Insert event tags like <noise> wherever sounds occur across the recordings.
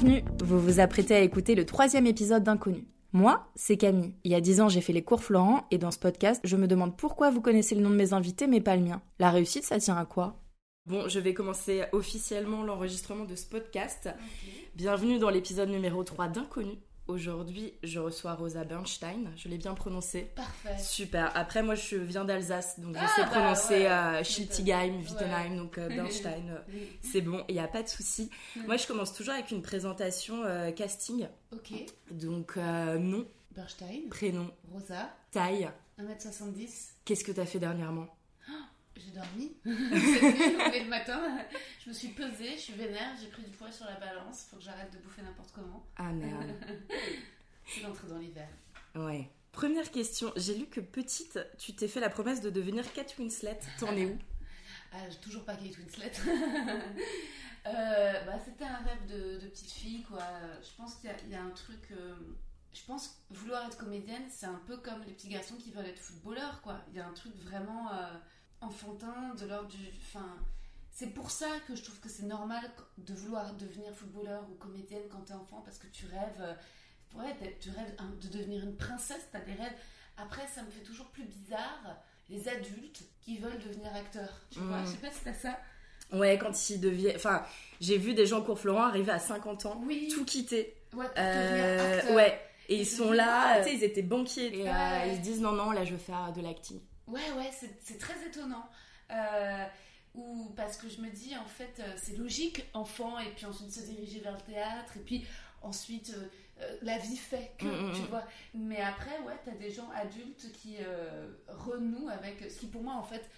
Bienvenue, vous vous apprêtez à écouter le troisième épisode d'Inconnu. Moi, c'est Camille. Il y a dix ans, j'ai fait les cours Florent et dans ce podcast, je me demande pourquoi vous connaissez le nom de mes invités mais pas le mien. La réussite, ça tient à quoi? Bon, je vais commencer officiellement l'enregistrement de ce podcast. Bienvenue dans l'épisode numéro 3 d'Inconnu. Aujourd'hui, je reçois Rosa Bernstein. Je l'ai bien prononcé. Parfait. Super. Après, moi, je viens d'Alsace, donc Ah, j'essaie de bah, prononcer ouais. euh, Schiltigheim, Wittenheim, Ouais. donc euh, <laughs> Bernstein. euh, c'est bon, il n'y a pas de souci. Moi, je commence toujours avec une présentation casting. Ok. Donc, nom, Bernstein, prénom, Rosa, taille. 1m70. Qu'est-ce que tu as fait dernièrement? J'ai dormi. Cette nuit, levé le matin, je me suis pesée, je suis vénère, j'ai pris du poids sur la balance. Faut que j'arrête de bouffer n'importe comment. Ah merde. <laughs> C'est l'entrée dans l'hiver. Ouais. Première question. J'ai lu que petite, tu t'es fait la promesse de devenir Kate Winslet. T'en es où <laughs> Ah, j'ai toujours pas Kate Winslet. <laughs> Euh, bah, C'était un rêve de, de petite fille, quoi. Je pense qu'il y, a- il y a un truc. euh, je pense que vouloir être comédienne, c'est un peu comme les petits garçons qui veulent être footballeurs, quoi. Il y a un truc vraiment euh, enfantin, de l'ordre du. Enfin. C'est pour ça que je trouve que c'est normal de vouloir devenir footballeur ou comédienne quand t'es enfant, parce que tu rêves. euh, Ouais, tu rêves de devenir une princesse, t'as des rêves. Après, ça me fait toujours plus bizarre les adultes qui veulent devenir acteurs. Tu vois, Mm. je sais pas si t'as ça. Ouais, quand ils deviennent. Enfin, j'ai vu des gens cours Florent arriver à 50 ans, Oui. tout quitter. Ouais, Euh, devenir acteur. ouais. Et Et ils sont là, tu sais, ils étaient banquiers. Et euh, Ouais. ils se disent non, non, là je veux faire de l'acting. Ouais, ouais, c'est très étonnant. Euh, ou parce que je me dis, en fait, euh, c'est logique, enfant, et puis ensuite se diriger vers le théâtre, et puis ensuite, euh, la vie fait que, Mm, mm, tu mm. vois. Mais après, ouais, t'as des gens adultes qui euh, renouent avec ce qui, pour moi, en fait,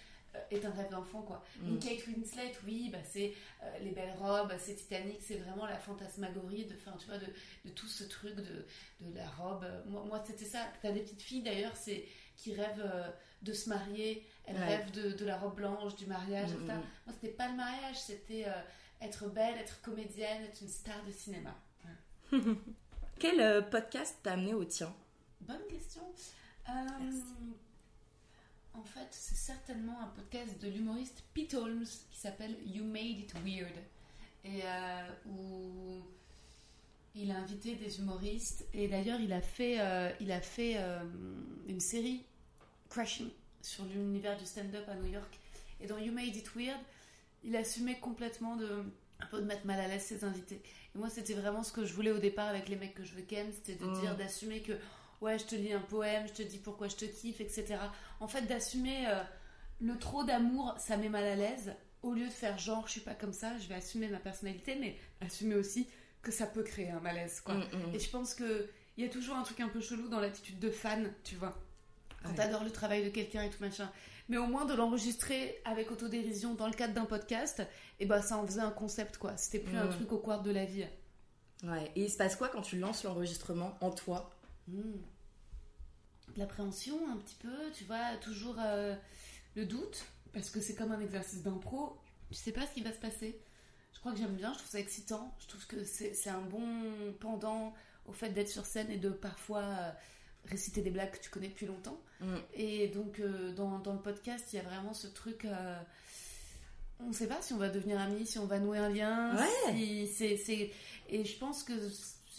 est un rêve d'enfant, quoi. Mm. Une Kate Winslet, oui, bah, c'est euh, les belles robes, c'est Titanic, c'est vraiment la fantasmagorie de, fin, tu vois, de, de tout ce truc de, de la robe. Moi, moi c'était ça. T'as des petites filles, d'ailleurs, c'est qui rêvent euh, de se marier, elles Ouais. rêvent de, de la robe blanche, du mariage, Mm, etc. mm. Moi, c'était pas le mariage, c'était euh, être belle, être comédienne, être une star de cinéma. <laughs> Quel euh, podcast t'a amené au tien? Bonne question. Euh, Merci. en fait, c'est certainement un podcast de l'humoriste Pete Holmes qui s'appelle You Made It Weird. Et où il a invité des humoristes. Et d'ailleurs, il a fait, il a fait une série, Crashing, sur l'univers du stand-up à New York. Et dans You Made It Weird, il assumait complètement de, un peu de mettre mal à l'aise ses invités. Et moi, c'était vraiment ce que je voulais au départ avec les mecs que je veux ken, c'était de Mm. dire, d'assumer que ouais, je te lis un poème, je te dis pourquoi je te kiffe, etc. En fait, d'assumer euh, le trop d'amour, ça met mal à l'aise. Au lieu de faire genre, je suis pas comme ça, je vais assumer ma personnalité, mais assumer aussi que ça peut créer un malaise, quoi. Mm, mm. Et je pense que il y a toujours un truc un peu chelou dans l'attitude de fan, tu vois. Quand Ouais. t'adores le travail de quelqu'un et tout machin. Mais au moins de l'enregistrer avec autodérision dans le cadre d'un podcast, et ben ça en faisait un concept, quoi. C'était plus un truc au quart de la vie. Ouais. Et il se passe quoi quand tu lances l'enregistrement en toi? Hmm. De l'appréhension un petit peu, tu vois, toujours euh, le doute, parce que c'est comme un exercice d'impro, tu sais pas ce qui va se passer. Je crois que j'aime bien, je trouve ça excitant, je trouve que c'est c'est un bon pendant au fait d'être sur scène et de parfois euh, réciter des blagues que tu connais depuis longtemps. Mm. Et donc euh, dans, dans le podcast, il y a vraiment ce truc... euh, on ne sait pas si on va devenir amis, si on va nouer un lien. Ouais. si c'est, c'est- Et je pense que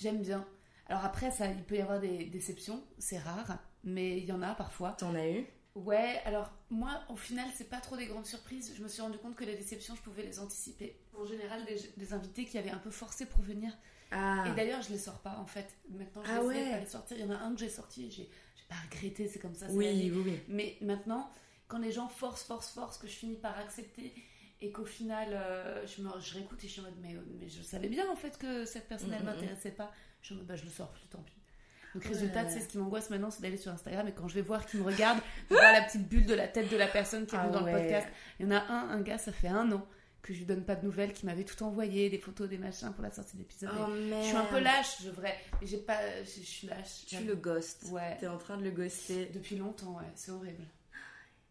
j'aime bien. Alors après, ça, il peut y avoir des déceptions, c'est rare, mais il y en a parfois. T'en as eu? Ouais, alors moi, au final, c'est pas trop des grandes surprises. Je me suis rendu compte que les déceptions, je pouvais les anticiper. En général, des, des invités qui avaient un peu forcé pour venir. Ah. Et d'ailleurs, je les sors pas en fait. Maintenant, je Ah ouais. pas les sortir. Il y en a un que j'ai sorti, j'ai, pas regretté, c'est comme ça. c'est oui, oui, oui. Mais maintenant, quand les gens forcent, forcent, forcent, que je finis par accepter et qu'au final, euh, je, me, je réécoute et je suis en mode, mais, mais je savais bien en fait que cette personne, elle Mm, mm, mm. m'intéressait pas. Je suis en mode, bah, je le sors plus, tant pis. Donc, résultat, sais, ce qui m'angoisse maintenant, c'est d'aller sur Instagram et quand je vais voir qui me regarde, de voir la petite bulle de la tête de la personne qui est Ah dans ouais. le podcast. Il y en a un, un gars, ça fait un an que je lui donne pas de nouvelles, qui m'avait tout envoyé, des photos, des machins pour la sortie de l'épisode. Oh je suis un peu lâche, je vrai. J'ai pas, je, je suis lâche. Tu le ghostes. Ouais. T'es en train de le ghoster. Depuis longtemps, ouais, c'est horrible.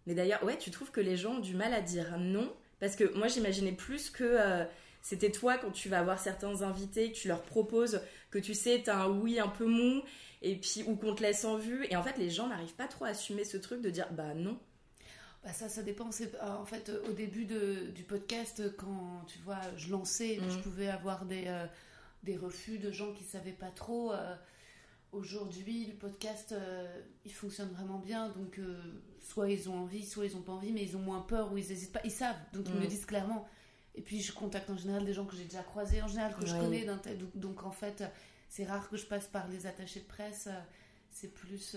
Mais d'ailleurs, ouais, tu trouves que les gens ont du mal à dire non? Parce que moi, j'imaginais plus que euh, c'était toi quand tu vas avoir certains invités, que tu leur proposes, que tu sais, t'as un oui un peu mou, et puis ou qu'on te laisse en vue. Et en fait, les gens n'arrivent pas trop à assumer ce truc de dire bah non. Bah ça, ça dépend. Euh, en fait, au début de- du podcast, quand tu vois, je lançais, Mhm. je pouvais avoir des, euh, des refus de gens qui savaient pas trop. Euh, aujourd'hui, le podcast, euh, il fonctionne vraiment bien. Donc, soit ils ont envie, soit ils ont pas envie, mais ils ont moins peur ou ils hésitent pas. Ils savent, donc ils me le disent clairement. Et puis, je contacte en général des gens que j'ai déjà croisés, en général que je connais. donc, donc, en fait, c'est rare que je passe par les attachés de presse. C'est plus.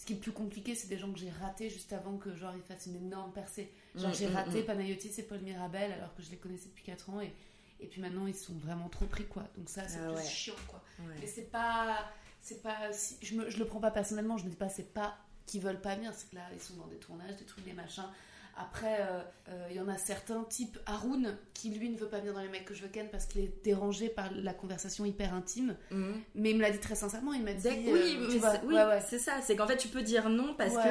Ce qui est plus compliqué, c'est des gens que j'ai ratés juste avant que genre ils fassent une énorme percée. Genre Mm, j'ai mm, raté mm. Panayotis et Paul Mirabel alors que je les connaissais depuis 4 ans et, et puis maintenant ils sont vraiment trop pris quoi. Donc ça c'est Ah plus ouais. chiant quoi. Ouais. Mais c'est pas c'est pas si, je me je le prends pas personnellement, je me dis pas c'est pas qu'ils veulent pas venir, c'est que là ils sont dans des tournages, des trucs des machins. Après euh, euh, il y en a certains type Haroun qui lui ne veut pas venir dans les mecs que je veux ken parce qu'il est dérangé par la conversation hyper intime, Mhm. mais il me l'a dit très sincèrement, il m'a dit D'ac- euh, oui, c'est- oui, ouais, ouais. c'est ça. C'est qu'en fait, tu peux dire non parce Ouais, que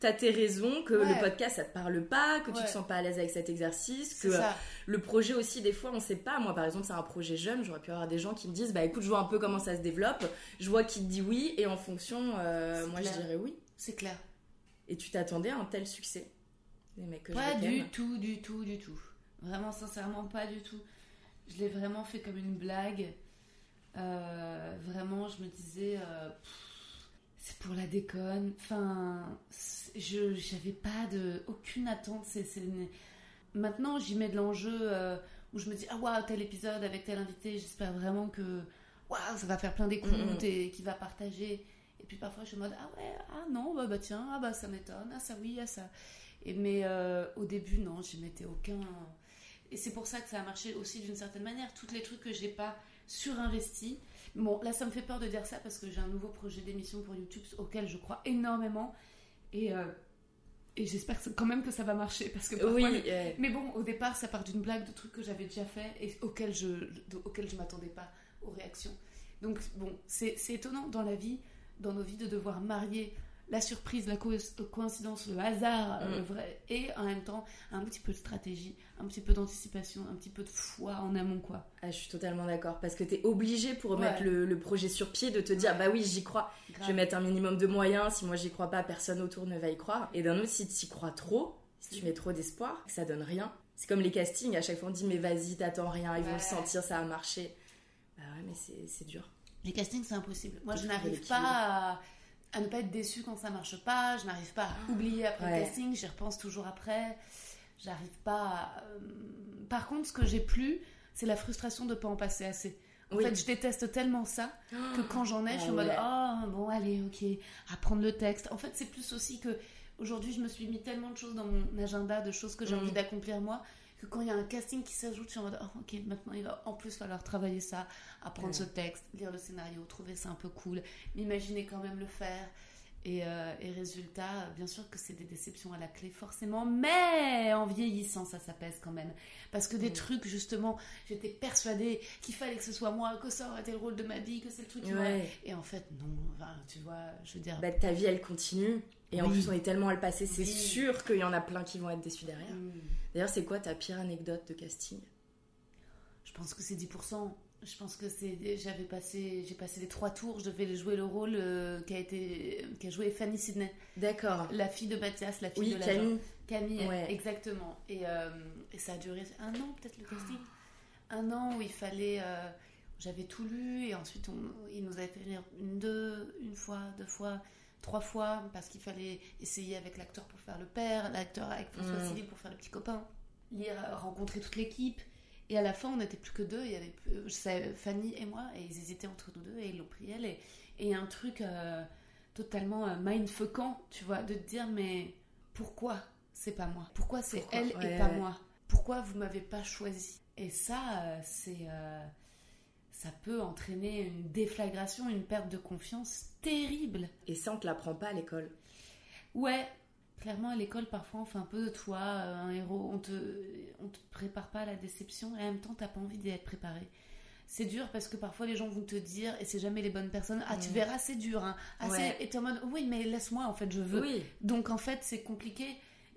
t'as tes raisons, que Ouais. le podcast ça te parle pas, que tu te sens pas à l'aise avec cet exercice, que ça. le projet aussi, des fois, on sait pas. Moi, par exemple, c'est un projet jeune. J'aurais pu avoir des gens qui me disent Bah écoute, je vois un peu comment ça se développe. Je vois qui te dit oui, et en fonction, euh, moi clair. je dirais oui. C'est clair. Et tu t'attendais à un tel succès? Les mecs que Pas je du tout, du tout, du tout. Vraiment, sincèrement, pas du tout. Je l'ai vraiment fait comme une blague. Euh, vraiment, je me disais, euh, c'est pour la déconne. Enfin, je j'avais pas de aucune attente. C'est Maintenant, j'y mets de l'enjeu euh, où je me dis, ah waouh, tel épisode avec tel invité, j'espère vraiment que waouh, ça va faire plein d'écoutes Mhm. et qu'il va partager. Et puis parfois, je suis en mode, ah ouais, ah non, bah, bah tiens, ah bah ça m'étonne, ah ça oui, ah ça. Et, mais euh, au début, non, j'y mettais aucun. Et c'est pour ça que ça a marché aussi d'une certaine manière. Tous les trucs que j'ai pas surinvesti. Bon, là, ça me fait peur de dire ça parce que j'ai un nouveau projet d'émission pour YouTube auquel je crois énormément. Et, euh, et j'espère quand même que ça va marcher parce que parfois, Oui, euh, mais bon, au départ, ça part d'une blague de trucs que j'avais déjà fait et auxquels je, auxquels je m'attendais pas aux réactions. Donc, bon, c'est étonnant dans la vie, dans nos vies, de devoir marier la surprise, la co- coïncidence, le hasard, Mm. le vrai, et en même temps un petit peu de stratégie, un petit peu d'anticipation, un petit peu de foi en amont, quoi. ah, je suis totalement d'accord. Parce que t'es obligé pour Ouais. mettre le, le projet sur pied de te dire Bah oui, j'y crois. Je vais mettre un minimum de moyens. Si moi j'y crois pas, personne autour ne va y croire. Et d'un autre, si tu y crois trop, si tu Mm. mets trop d'espoir, ça donne rien. C'est comme les castings. À chaque fois, on dit Mais vas-y, t'attends rien, ils vont le sentir, ça a marché. Bah ouais, mais c'est dur. Les castings, c'est impossible. Moi, je n'arrive pas à, à ne pas être déçue quand ça marche pas. Je n'arrive pas à oublier après Ouais. le casting. J'y repense toujours après. J'arrive pas à... euh, Par contre, ce que j'ai plus, c'est la frustration de pas en passer assez. En Oui. fait, je déteste tellement ça que quand j'en ai, je suis en Ah mode ouais. Ah, bon, allez, ok, apprendre le texte. En fait, c'est plus aussi que aujourd'hui, je me suis mis tellement de choses dans mon agenda, de choses que j'ai Mm. envie d'accomplir moi, que quand il y a un casting qui s'ajoute, je suis en mode Oh, ok, maintenant il va en plus falloir travailler ça, apprendre Ouais. ce texte, lire le scénario, trouver ça un peu cool, m'imaginer quand même le faire. Et, euh, et résultat, bien sûr que c'est des déceptions à la clé, forcément, mais en vieillissant, ça, ça pèse quand même. Parce que des trucs, justement, j'étais persuadée qu'il fallait que ce soit moi, que ça aurait été le rôle de ma vie, que c'est le truc Ouais. Et en fait, non, enfin, tu vois, je veux dire. Bah, ta vie, elle continue. Et en Oui. plus, on est tellement à le passer, c'est Oui. sûr qu'il y en a plein qui vont être déçus derrière. hmm, D'ailleurs, c'est quoi ta pire anecdote de casting? Je pense que c'est 10%. Je pense que c'est. J'avais passé. J'ai passé les trois tours, je devais jouer le rôle euh, qu'a été. qu'a joué Fanny Sidney. D'accord. La fille de Mathias, la fille Oui, de l'agent. Camille. Camille, Ouais. exactement. Et, euh, et ça a duré un an, peut-être le casting. Un an où il fallait. euh, J'avais tout lu et ensuite on, il nous avait fait lire une, deux, une fois, deux fois, trois fois parce qu'il fallait essayer avec l'acteur pour faire le père, l'acteur avec François Mm. Civil pour faire le petit copain, lire, euh, rencontrer toute l'équipe. Et à la fin, on n'était plus que deux. Il y avait plus- savais, Fanny et moi, et ils hésitaient entre nous deux et ils l'ont pris elle. Et et un truc euh, totalement euh, mindfuckant, tu vois, de te dire mais pourquoi c'est pas moi? Pourquoi c'est elle Ouais, et? pas moi? Pourquoi vous m'avez pas choisi? Et ça, euh, c'est euh, ça peut entraîner une déflagration, une perte de confiance terrible. Et ça, on te l'apprend pas à l'école. Ouais, clairement à l'école parfois on fait un peu de toi euh, un héros, on te on te prépare pas à la déception et en même temps t'as pas envie d'y être préparé. C'est dur parce que parfois les gens vont te dire et c'est jamais les bonnes personnes. Ah tu verras c'est dur hein. Ah, Ouais. et t'es en mode oui mais laisse-moi en fait je veux. Oui. Donc en fait, c'est compliqué.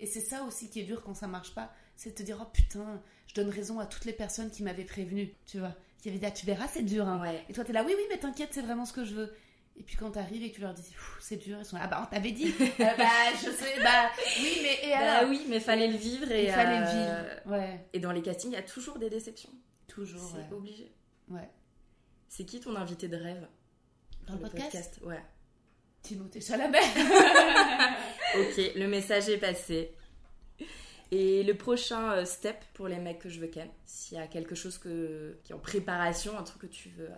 Et c'est ça aussi qui est dur quand ça marche pas. C'est de te dire, oh putain, je donne raison à toutes les personnes qui m'avaient prévenu, tu vois. Qui avaient dit, ah, tu verras, c'est dur. Hein. Ouais. Et toi, t'es là, oui, oui, mais t'inquiète, c'est vraiment ce que je veux. Et puis quand t'arrives et que tu leur dis, c'est dur, ils sont là, ah bah on t'avait dit. <laughs> Euh, bah je sais, bah oui, mais et Bah alors oui, mais fallait le vivre et Il fallait le euh, vivre. Ouais, Et dans les castings, il y a toujours des déceptions. toujours. C'est Ouais. obligé. ouais. C'est qui ton invité de rêve Dans le podcast, Ouais. Timothée Chalamet. <laughs> ok, le message est passé. Et le prochain euh, step pour les mecs que je veux ken, s'il y a quelque chose que, qui est en préparation, un truc que tu veux. euh,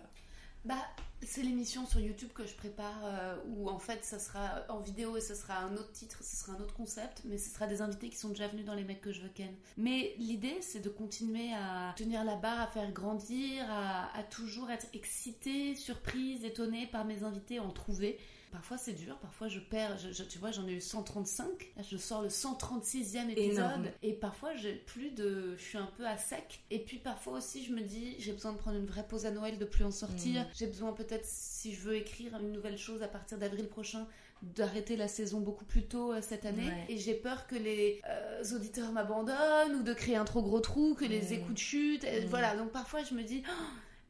Bah, c'est l'émission sur YouTube que je prépare euh, où en fait ça sera en vidéo et ce sera un autre titre, ce sera un autre concept, mais ce sera des invités qui sont déjà venus dans les mecs que je veux ken. Mais l'idée c'est de continuer à tenir la barre, à faire grandir, à, à toujours être excitée, surprise, étonnée par mes invités, en trouver. Parfois c'est dur, parfois je perds, je- je- tu vois j'en ai eu 135, là je sors le 136e épisode Énorme. et parfois j'ai plus de, je suis un peu à sec et puis parfois aussi je me dis j'ai besoin de prendre une vraie pause à Noël, de plus en sortir, Mhm. j'ai besoin peut-être si je veux écrire une nouvelle chose à partir d'avril prochain d'arrêter la saison beaucoup plus tôt euh, cette année. Ouais. et j'ai peur que les euh, auditeurs m'abandonnent ou de créer un trop gros trou, que les écoutes chutent, voilà. Donc parfois je me dis Oh,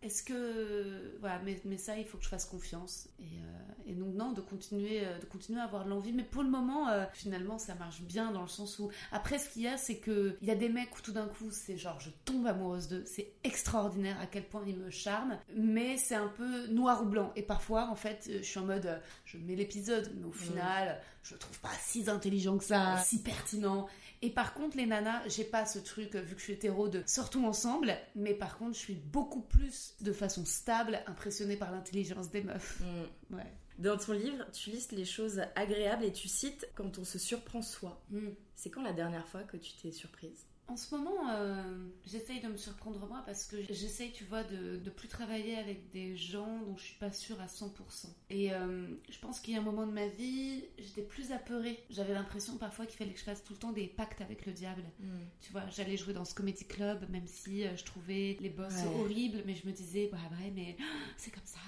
est-ce que voilà mais, mais ça il faut que je fasse confiance. Et, euh, et donc non de continuer euh, de continuer à avoir de l'envie. Mais pour le moment euh, finalement ça marche bien dans le sens où après ce qu'il y a c'est que il y a des mecs où tout d'un coup c'est genre je tombe amoureuse d'eux. C'est extraordinaire à quel point ils me charment. Mais c'est un peu noir ou blanc. Et parfois en fait je suis en mode je mets l'épisode. Mais au final je le trouve pas si intelligent que ça si pertinent et par contre, les nanas, j'ai pas ce truc, euh, vu que je suis hétéro, de sortons ensemble, mais par contre, je suis beaucoup plus, de façon stable, impressionnée par l'intelligence des meufs. Ouais. Dans ton livre, tu listes les choses agréables et tu cites quand on se surprend soi. Mm. C'est quand la dernière fois que tu t'es surprise? En ce moment, euh, j'essaye de me surprendre moi parce que j'essaye, tu vois, de, de plus travailler avec des gens dont je suis pas sûre à 100%. Et euh, je pense qu'il y a un moment de ma vie, j'étais plus apeurée. J'avais l'impression parfois qu'il fallait que je fasse tout le temps des pactes avec le diable. Tu vois, j'allais jouer dans ce comedy club, même si euh, je trouvais les boss Ouais. horribles, mais je me disais, bah ouais, mais c'est comme ça.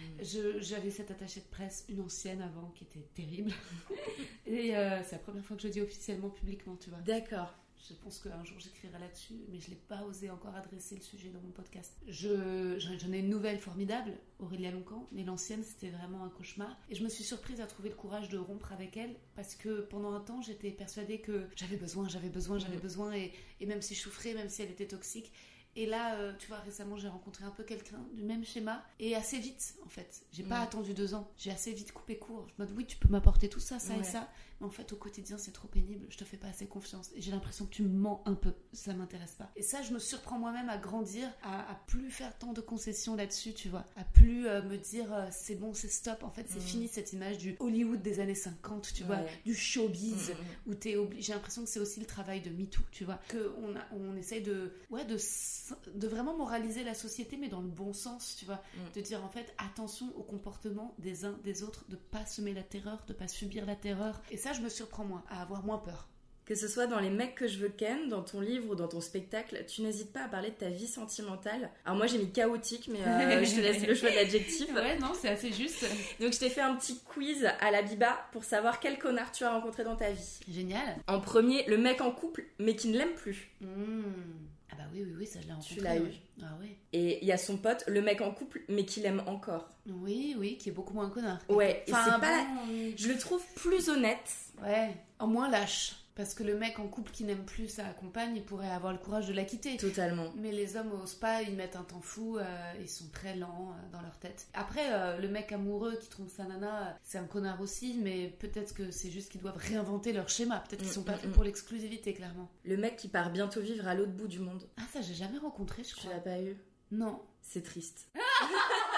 Mm. Je- J'avais cette attachée de presse, une ancienne avant, qui était terrible. <laughs> Et euh, c'est la première fois que je le dis officiellement, publiquement, tu vois. D'accord. Je pense qu'un jour j'écrirai là-dessus, mais je l'ai pas osé encore adresser le sujet dans mon podcast. Je, j'en ai une nouvelle formidable, Aurélia Loncan, mais l'ancienne c'était vraiment un cauchemar. Et je me suis surprise à trouver le courage de rompre avec elle, parce que pendant un temps j'étais persuadée que j'avais besoin, j'avais besoin, j'avais Mhm. besoin, et, et même si je souffrais, même si elle était toxique. Et là, euh, tu vois, récemment j'ai rencontré un peu quelqu'un du même schéma, et assez vite en fait. J'ai pas Mhm. attendu deux ans, j'ai assez vite coupé court. Je me dis, oui, tu peux m'apporter tout ça, ça Ouais. et ça, mais en fait, au quotidien, c'est trop pénible. Je te fais pas assez confiance. Et j'ai l'impression que tu me mens un peu. Ça m'intéresse pas. Et ça, je me surprends moi-même à grandir, à, à plus faire tant de concessions là-dessus, tu vois. À plus euh, me dire, euh, c'est bon, c'est stop. En fait, c'est Mhm. fini cette image du Hollywood des années 50, tu vois, Ouais. du showbiz. Mm, mm, Où t'es obligé, j'ai l'impression que c'est aussi le travail de MeToo, tu vois, que on, a, on essaye de, ouais, de, de vraiment moraliser la société, mais dans le bon sens, tu vois, Mm. de dire en fait attention au comportement des uns des autres, de pas semer la terreur, de pas subir la terreur. Et ça, je me surprends moins, à avoir moins peur. Que ce soit dans Les mecs que je veux ken, dans ton livre ou dans ton spectacle, tu n'hésites pas à parler de ta vie sentimentale. Alors moi j'ai mis chaotique, mais euh, <laughs> je te laisse le choix de l'adjectif. Ouais, non, c'est assez juste. Donc je t'ai fait un petit quiz à la biba pour savoir quel connard tu as rencontré dans ta vie. Génial. En premier, le mec en couple, mais qui ne l'aime plus. Bah oui, oui, oui, ça rencontré. Tu l'as eu. ouais. Ah oui. Et il y a son pote, le mec en couple, mais qui l'aime encore. Oui, oui, qui est beaucoup moins connard. Ouais, et Enfin, pas... Je le trouve plus honnête. Ouais, en moins lâche. Parce que le mec en couple qui n'aime plus sa compagne, il pourrait avoir le courage de la quitter. Totalement. Mais les hommes au spa, ils mettent un temps fou, euh, ils sont très lents euh, dans leur tête. Après, euh, le mec amoureux qui trompe sa nana, euh, c'est un connard aussi, mais peut-être que c'est juste qu'ils doivent réinventer leur schéma. Peut-être qu'ils Mm, sont pas mm, faits mm. pour l'exclusivité, clairement. Le mec qui part bientôt vivre à l'autre bout du monde. Ah, ça, j'ai jamais rencontré, je Tu crois. l'as pas eu Non. C'est triste. <laughs>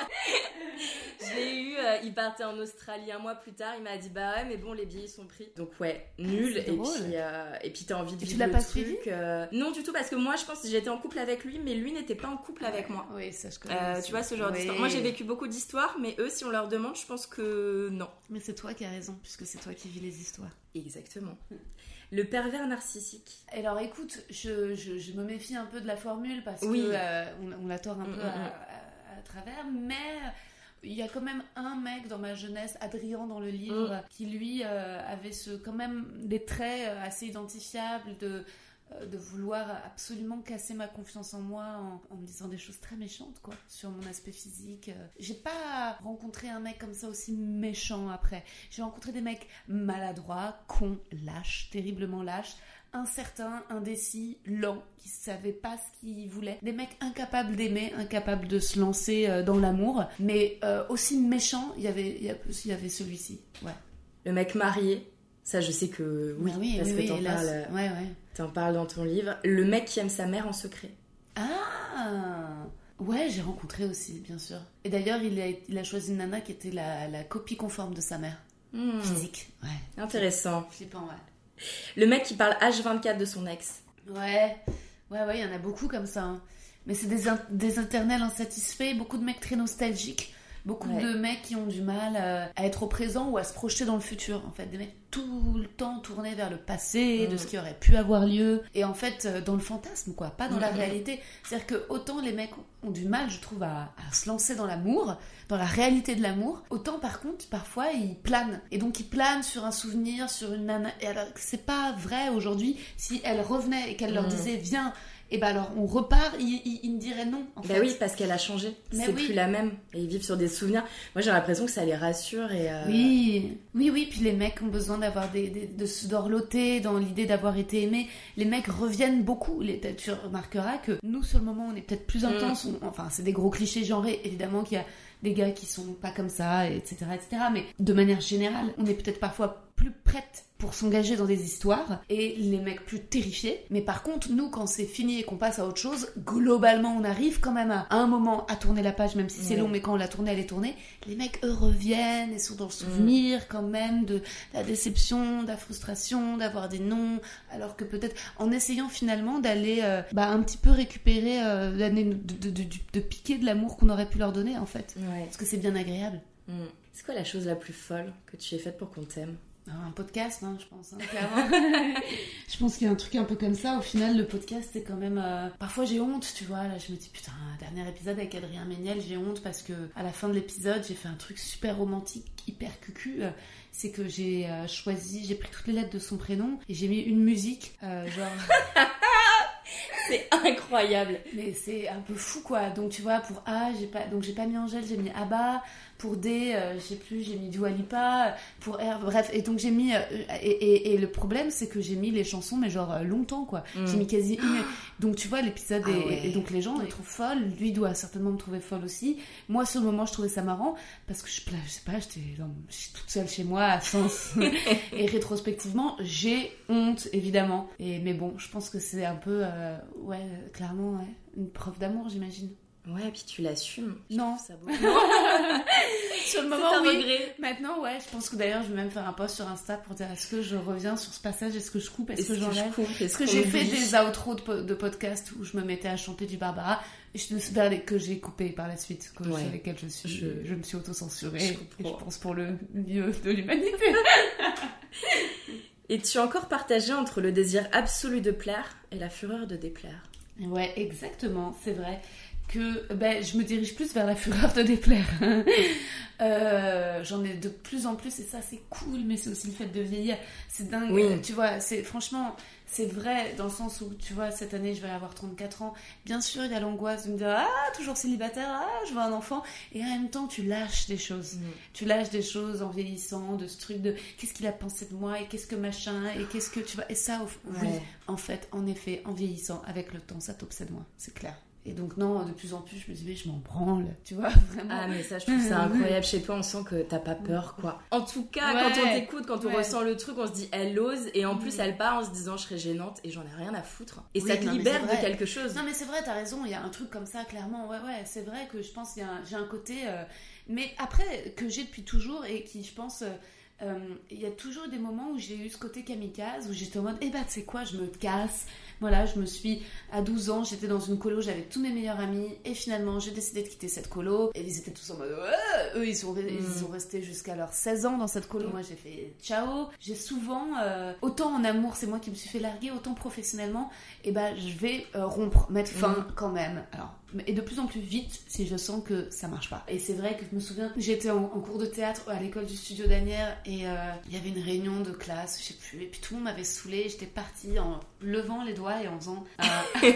<laughs> Je l'ai eu, euh, il partait en Australie un mois plus tard, il m'a dit bah ouais mais bon les billets sont pris. Donc ouais, nul. et, drôle. puis, euh, et puis t'as envie de Et tu vivre l'as le pas truc. suivi euh, Non du tout parce que moi je pense que j'étais en couple avec lui mais lui n'était pas en couple avec moi. Oui, ça je connais. Euh, tu vois ce genre Oui. d'histoire. Moi j'ai vécu beaucoup d'histoires mais eux si on leur demande je pense que non. Mais c'est toi qui as raison, puisque c'est toi qui vis les histoires. Exactement. Le pervers narcissique. Alors écoute, je, je- je me méfie un peu de la formule parce Oui. que euh, on, on la tord un Mm, peu mm, à, mm. à- à travers, mais il y a quand même un mec dans ma jeunesse, Adrien dans le livre, Mm. qui lui euh, avait ce, quand même des traits euh, assez identifiables de euh, de vouloir absolument casser ma confiance en moi en, en me disant des choses très méchantes quoi sur mon aspect physique Euh, j'ai pas rencontré un mec comme ça aussi méchant après j'ai rencontré des mecs maladroits cons lâches terriblement lâches incertains, indécis, lents, qui savaient pas ce qu'ils voulaient. Des mecs incapables d'aimer, incapables de se lancer euh, dans l'amour, mais euh, aussi méchants. Il y avait, il y avait celui-ci. Ouais. Le mec marié, ça je sais que oui, Bah oui, parce oui, que t'en parles, euh, Ouais, parles dans ton livre. Le mec qui aime sa mère en secret. Ah Ouais, j'ai rencontré aussi, bien sûr. Et d'ailleurs, il a, il a choisi une nana qui était la, la copie conforme de sa mère. Hmm, Physique. Ouais. Intéressant. Flippant, ouais. Le mec qui parle H24 de son ex. Ouais, ouais, ouais, il y en a beaucoup comme ça. hein. Mais c'est des, des internels insatisfaits, beaucoup de mecs très nostalgiques, beaucoup Ouais. de mecs qui ont du mal euh, à être au présent ou à se projeter dans le futur. En fait, des mecs tout le temps tournés vers le passé, de Mm. ce qui aurait pu avoir lieu. Et en fait, euh, dans le fantasme, quoi, pas dans la Mhm. réalité. C'est-à-dire que autant les mecs ont du mal, je trouve, à, à se lancer dans l'amour, dans la réalité de l'amour, autant par contre, parfois, ils planent. Et donc, ils planent sur un souvenir, sur une nana. Et alors, c'est pas vrai aujourd'hui. Si elle revenait et qu'elle leur Mhm. disait, viens, et ben alors on repart, ils me diraient non. En Bah fait. oui, parce qu'elle a changé. Mais C'est oui. plus la même. Et ils vivent sur des souvenirs. Moi j'ai l'impression que ça les rassure et. euh, Oui, oui, oui, puis les mecs ont besoin d'avoir des, des- de se dorloter dans l'idée d'avoir été aimés. Les mecs reviennent beaucoup. Les, tu remarqueras que nous, sur le moment, on est peut-être plus Mm. intense. on- enfin, c'est des gros clichés genrés. Évidemment qu'il y a des gars qui sont pas comme ça, etc., etc. Mais de manière générale, on est peut-être parfois plus prête pour s'engager dans des histoires et les mecs plus terrifiés. Mais par contre, nous, quand c'est fini et qu'on passe à autre chose, globalement, on arrive quand même à, à un moment à tourner la page, même si c'est long, mais quand on l'a tournée, elle est tournée. Les mecs, eux, reviennent et sont dans le souvenir quand même de la déception, de la frustration, d'avoir des noms, alors que peut-être en essayant finalement d'aller euh, bah, un petit peu récupérer, euh, de, de, de, de piquer de l'amour qu'on aurait pu leur donner en fait. Ouais. Parce que c'est bien agréable. Hmm. C'est quoi la chose la plus folle que tu aies faite pour qu'on t'aime? Un podcast, hein, je pense, hein, <laughs> clairement. je pense qu'il y a un truc un peu comme ça. Au final, le podcast, c'est quand même. euh, Parfois, j'ai honte, tu vois. Là, je me dis, putain, dernier épisode avec Adrien Méniel, j'ai honte parce que à la fin de l'épisode, j'ai fait un truc super romantique, hyper cucu. Euh, C'est que j'ai euh, choisi, j'ai pris toutes les lettres de son prénom et j'ai mis une musique, genre. <laughs> C'est incroyable. Mais c'est un peu fou quoi. Donc tu vois pour A, j'ai pas donc j'ai pas mis Angèle, j'ai mis Abba. Pour D, euh, je sais plus, j'ai mis Dua Lipa. Pour R, bref, et donc j'ai mis euh, et, et- et le problème c'est que j'ai mis les chansons mais genre euh, longtemps quoi. Mm. J'ai mis quasi une. Donc tu vois l'épisode Ah est- ouais. et donc les gens me trouvent folle. Lui doit certainement me trouver folle aussi. Moi sur le moment je trouvais ça marrant parce que je, je sais pas, j'étais toute seule chez moi à Sens. <laughs> et rétrospectivement j'ai honte évidemment. Et mais bon, je pense que c'est un peu euh, ouais clairement ouais, une preuve d'amour j'imagine. Ouais, puis tu l'assumes. Non. Ça beau. <laughs> <laughs> Sur le C'est moment, un oui. regret. Maintenant, ouais, je pense que d'ailleurs, je vais même faire un post sur Insta pour dire est-ce que je reviens sur ce passage, est-ce que je coupe, est-ce Est-ce que j'enlève? Est-ce que j'ai fait des outros de, po- de podcasts où je me mettais à chanter du Barbara, et je que j'ai coupé par la suite, que- Ouais. sur lesquels je, suis, je... Je- me suis auto-censurée, Je et je pense pour le mieux de l'humanité. <laughs> Et tu as encore partagé entre le désir absolu de plaire et la fureur de déplaire. Ouais, exactement, c'est vrai que ben, je me dirige plus vers la fureur de déplaire. <laughs> Euh, J'en ai de plus en plus et ça c'est cool, mais c'est aussi le fait de vieillir. C'est dingue, Oui. euh, tu vois, c'est franchement, c'est vrai dans le sens où, tu vois, cette année je vais avoir 34 ans. Bien sûr, il y a l'angoisse de me dire, ah, toujours célibataire, ah, je veux un enfant. Et en même temps, tu lâches des choses. Tu lâches des choses en vieillissant, de ce truc de qu'est-ce qu'il a pensé de moi et qu'est-ce que machin et qu'est-ce que tu vois. Et ça, oui, Ouais. en fait, en effet, en vieillissant, avec le temps, ça t'obsède moins, c'est clair. Et donc, non, de plus en plus, je me dis, mais je m'en branle, <laughs> tu vois, vraiment. Ah mais ça je trouve ça <laughs> incroyable chez toi, on sent que t'as pas peur quoi. En tout cas Ouais. quand on t'écoute, quand on Ouais. ressent le truc, on se dit elle ose et en plus Mm. elle part en se disant je serai gênante et j'en ai rien à foutre. Et Oui, ça te non, libère de quelque chose. Non, mais c'est vrai, t'as raison, il y a un truc comme ça, clairement. Ouais, ouais, c'est vrai que je pense j'ai un côté. euh, mais après, que j'ai depuis toujours et qui, je pense. euh, euh, il y a toujours des moments où j'ai eu ce côté kamikaze, où j'étais en mode, eh ben, tu sais quoi, je me casse. Voilà, je me suis, à 12 ans, j'étais dans une colo, j'avais tous mes meilleurs amis, et finalement, j'ai décidé de quitter cette colo. Et ils étaient tous en mode, ouais, eux, ils sont, ils Mm. sont restés jusqu'à leurs 16 ans dans cette colo. Moi, j'ai fait ciao. J'ai souvent, euh, autant en amour, c'est moi qui me suis fait larguer, autant professionnellement, et ben, je vais euh, rompre, mettre fin Mm. quand même. Alors, et de plus en plus vite si je sens que ça marche pas. Et c'est vrai que je me souviens, j'étais en, en cours de théâtre à l'école du studio d'Anière et euh, il y avait une réunion de classe, je sais plus, et puis tout le monde m'avait saoulé. J'étais partie en levant les doigts et en faisant un,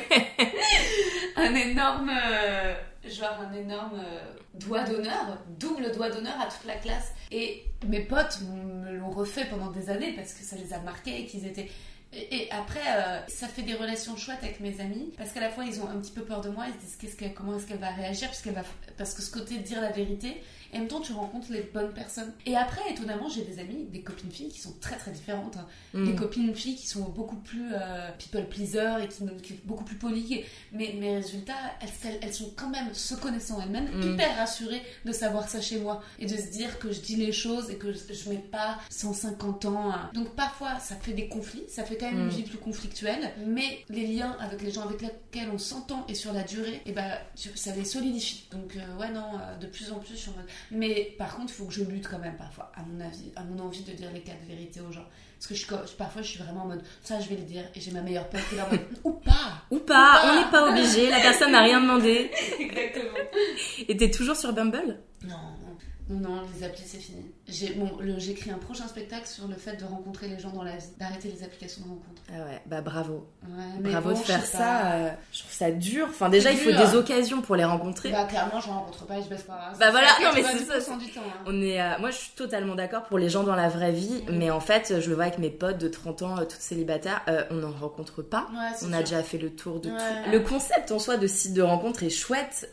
<laughs> un énorme, euh, genre un énorme euh, doigt d'honneur, double doigt d'honneur à toute la classe. Et mes potes me l'ont refait pendant des années parce que ça les a marqués et qu'ils étaient Et, et après, euh, ça fait des relations chouettes avec mes amis parce qu'à la fois ils ont un petit peu peur de moi, ils se disent qu'est-ce comment est-ce qu'elle va réagir parce, qu'elle va, parce que ce côté de dire la vérité, et en même temps tu rencontres les bonnes personnes. Et après, étonnamment, j'ai des amis, des copines filles qui sont très très différentes. hein. Mm. Des copines filles qui sont beaucoup plus euh, people pleaser et qui, qui sont beaucoup plus polies. Mais mes résultats, elles, elles- sont quand même, se connaissant elles-mêmes, Mm. hyper rassurées de savoir ça chez moi et de se dire que je dis les choses et que je, je mets pas 150 ans. Donc parfois, ça fait des conflits, ça fait quand même Mm. une vie plus conflictuelle, mais les liens avec les gens avec lesquels on s'entend et sur la durée, et ben, tu- ça les solidifie. Donc euh, ouais, non, euh, de plus en plus, je suis en mode- Mais par contre, il faut que je lutte quand même parfois, à mon avis, à mon envie de dire les quatre vérités aux gens. Parce que je, parfois, je suis vraiment en mode, ça, je vais le dire, et j'ai ma meilleure pote qui est en mode, <laughs> ou pas Ou pas, Ou pas. on n'est pas obligé, la personne n'a rien demandé. <laughs> Exactement. Et t'es toujours sur Bumble? Non, non, non, les applis c'est fini. J'ai bon, j'écris un prochain spectacle sur le fait de rencontrer les gens dans la vie, d'arrêter les applications de rencontre. Ah ouais, bah bravo. Ouais, Bravo bon, de faire ça. pas. euh, je trouve ça dur. Enfin, déjà, il faut dur. des occasions pour les rencontrer. Bah clairement, je rencontre pas et je baisse pas. Bah voilà, non, mais c'est ça, du temps, hein. On est, euh, moi, je suis totalement d'accord pour les gens dans la vraie vie, mais en fait, je le vois avec mes potes de 30 ans, euh, toutes célibataires, on n'en rencontre pas. Ouais, On a déjà fait le tour de Ouais. tout. Le concept en soi de site de rencontre est chouette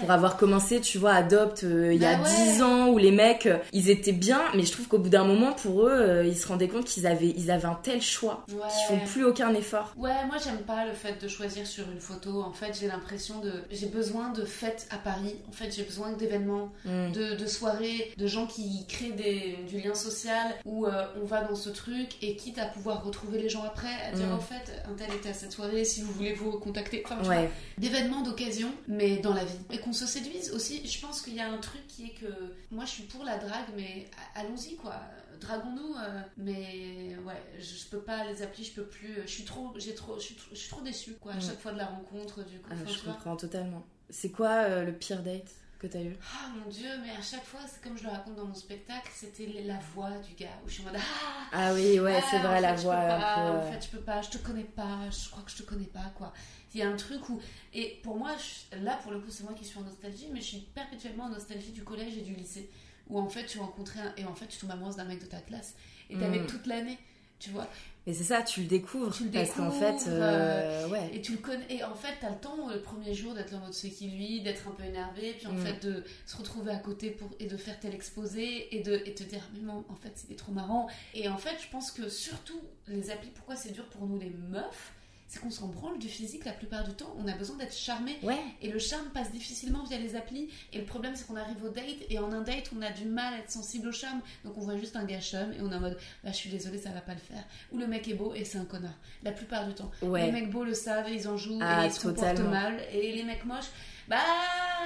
pour avoir commencé, tu vois, Adopt il y a Bah ouais. 10 ans où les mecs, euh, ils étaient bien, mais je trouve qu'au bout d'un moment, pour eux, euh, ils se rendaient compte qu'ils avaient, ils avaient un tel choix Ouais. qu'ils font plus aucun effort. Ouais, moi j'aime pas le fait de choisir sur une photo. En fait, j'ai l'impression de. J'ai besoin de fêtes à Paris. En fait, j'ai besoin d'événements, Mm. de, de soirées, de gens qui créent des, du lien social où euh, on va dans ce truc et quitte à pouvoir retrouver les gens après, à dire Mm. en fait, un tel était à cette soirée, si vous voulez vous contacter. Enfin, Ouais. d'événements d'occasion, mais dans la vie. Et qu'on se séduise aussi. Je pense qu'il y a un truc qui est que moi je suis pour la drague, mais allons-y quoi. Draguons-nous, euh, mais ouais, je, je peux pas les appeler, je peux plus. Je suis trop, j'ai trop, je suis trop, je suis trop déçue quoi. À chaque fois de la rencontre, du coup. Ah, je comprends totalement. C'est quoi euh, le pire date que t'as eu? Ah mon dieu, mais à chaque fois, c'est comme je le raconte dans mon spectacle, c'était la voix du gars où je suis en mode ah. Ah oui, ouais, ah, c'est vrai, en la fait, voix pas, peu. En euh, fait, je peux pas, je te connais pas, je crois que je te connais pas, quoi. Il y a un truc où. Et pour moi, je- là, pour le coup, c'est moi qui suis en nostalgie, mais je suis perpétuellement en nostalgie du collège et du lycée. Où en fait, tu rencontrais un. Et en fait, tu tombes amoureuse d'un mec de ta classe. Et t'avais Mm. toute l'année, tu vois. Mais c'est ça, tu le découvres. Tu le parce qu'en fait, découvres, euh, ouais. Et tu le connais. Et en fait, t'as le temps le premier jour d'être en mode c'est qui lui, d'être un peu énervé, puis en Mm. fait de se retrouver à côté pour et de faire tel exposé et de et te dire mais non, en fait c'était trop marrant. Et en fait, je pense que surtout les applis, pourquoi c'est dur pour nous les meufs, c'est qu'on s'en branle du physique la plupart du temps. On a besoin d'être charmé. Ouais. Et le charme passe difficilement via les applis. Et le problème, c'est qu'on arrive au date. Et en un date, on a du mal à être sensible au charme. Donc on voit juste un gars chum. Et on est en mode, bah, je suis désolée, ça va pas le faire. Ou le mec est beau et c'est un connard. La plupart du temps. Ouais. Les mecs beaux le savent et ils en jouent. Ah, et ils se comportent mal. Et les mecs moches, bah.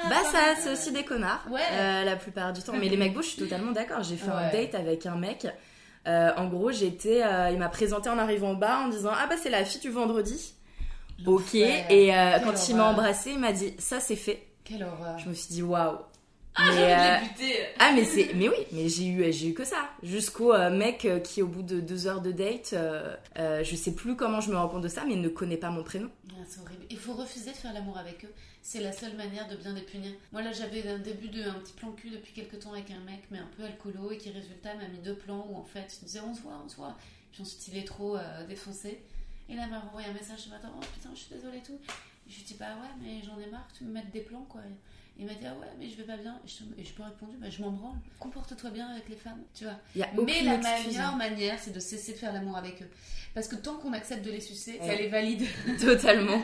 Bah ça, enfin, c'est aussi des connards, Ouais. euh, la plupart du temps. Mais les mecs beaux, je suis totalement d'accord. J'ai fait un date avec un mec. Euh, en gros, j'étais, euh, il m'a présenté en arrivant au bar en disant ah bah c'est la fille du vendredi. Ok. Et euh, quand il m'a embrassé, il m'a dit ça c'est fait. Quelle horreur. Je me suis dit waouh. Ah, Mais, euh. Ah mais c'est mais oui mais j'ai eu j'ai eu que ça jusqu'au euh, mec euh, qui au bout de deux heures de date euh, je sais plus comment je me rends compte de ça mais ne connaît pas mon prénom Ah, c'est horrible. Il faut refuser de faire l'amour avec eux. C'est la seule manière de bien les punir. Moi là j'avais un début de un petit plan cul depuis quelques temps avec un mec mais un peu alcoolo et qui résultat m'a mis deux plans où en fait il disait on se voit, on se voit. Puis ensuite il est trop défoncé. Et là il m'a renvoyé un message ce matin, oh putain je suis désolée et tout. Et je lui dis bah ouais mais j'en ai marre, tu me mets des plans quoi. Il m'a dit ah ouais mais je vais pas bien. Et je, peux répondre bah je m'en branle. Comporte-toi bien avec les femmes, tu vois. il y a Mais la meilleure hein. manière, c'est de cesser de faire l'amour avec eux. Parce que tant qu'on accepte de les sucer, Ouais. ça les valide. <laughs> <laughs> totalement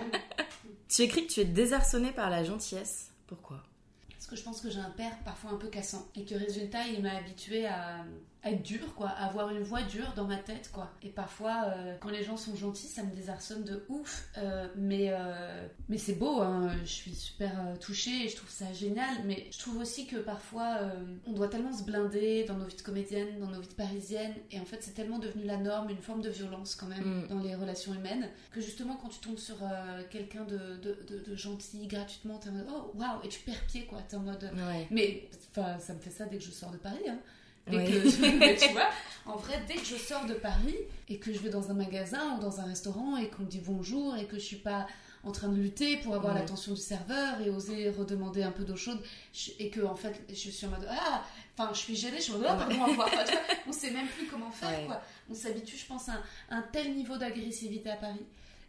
tu écris que tu es désarçonné par la gentillesse pourquoi? Parce que je pense que j'ai un père parfois un peu cassant. Et que résultat, il m'a habitué à, à être dur, quoi. Avoir une voix dure dans ma tête, quoi. Et parfois, euh, quand les gens sont gentils, ça me désarçonne de ouf. Euh, mais euh, mais c'est beau, hein. Je suis super touchée et je trouve ça génial. Mais je trouve aussi que parfois, on doit tellement se blinder dans nos vies de comédienne, dans nos vies de parisienne. Et en fait, c'est tellement devenu la norme, une forme de violence quand même Mm. dans les relations humaines. Que justement, quand tu tombes sur quelqu'un de, de, de- de gentil gratuitement, t'es en mode oh waouh, et tu perds pied, quoi. T'es en mode ouais mais enfin, ça me fait ça dès que je sors de Paris. Hein. Oui. que, tu <laughs> vois, en vrai, dès que je sors de Paris et que je vais dans un magasin ou dans un restaurant et qu'on me dit bonjour et que je suis pas en train de lutter pour avoir Ouais. l'attention du serveur et oser redemander un peu d'eau chaude je- et que en fait je suis en mode ah enfin je suis gênée je suis en mode ah pardon vois, on sait même plus comment faire Ouais. quoi on s'habitue je pense à un, un tel niveau d'agressivité à Paris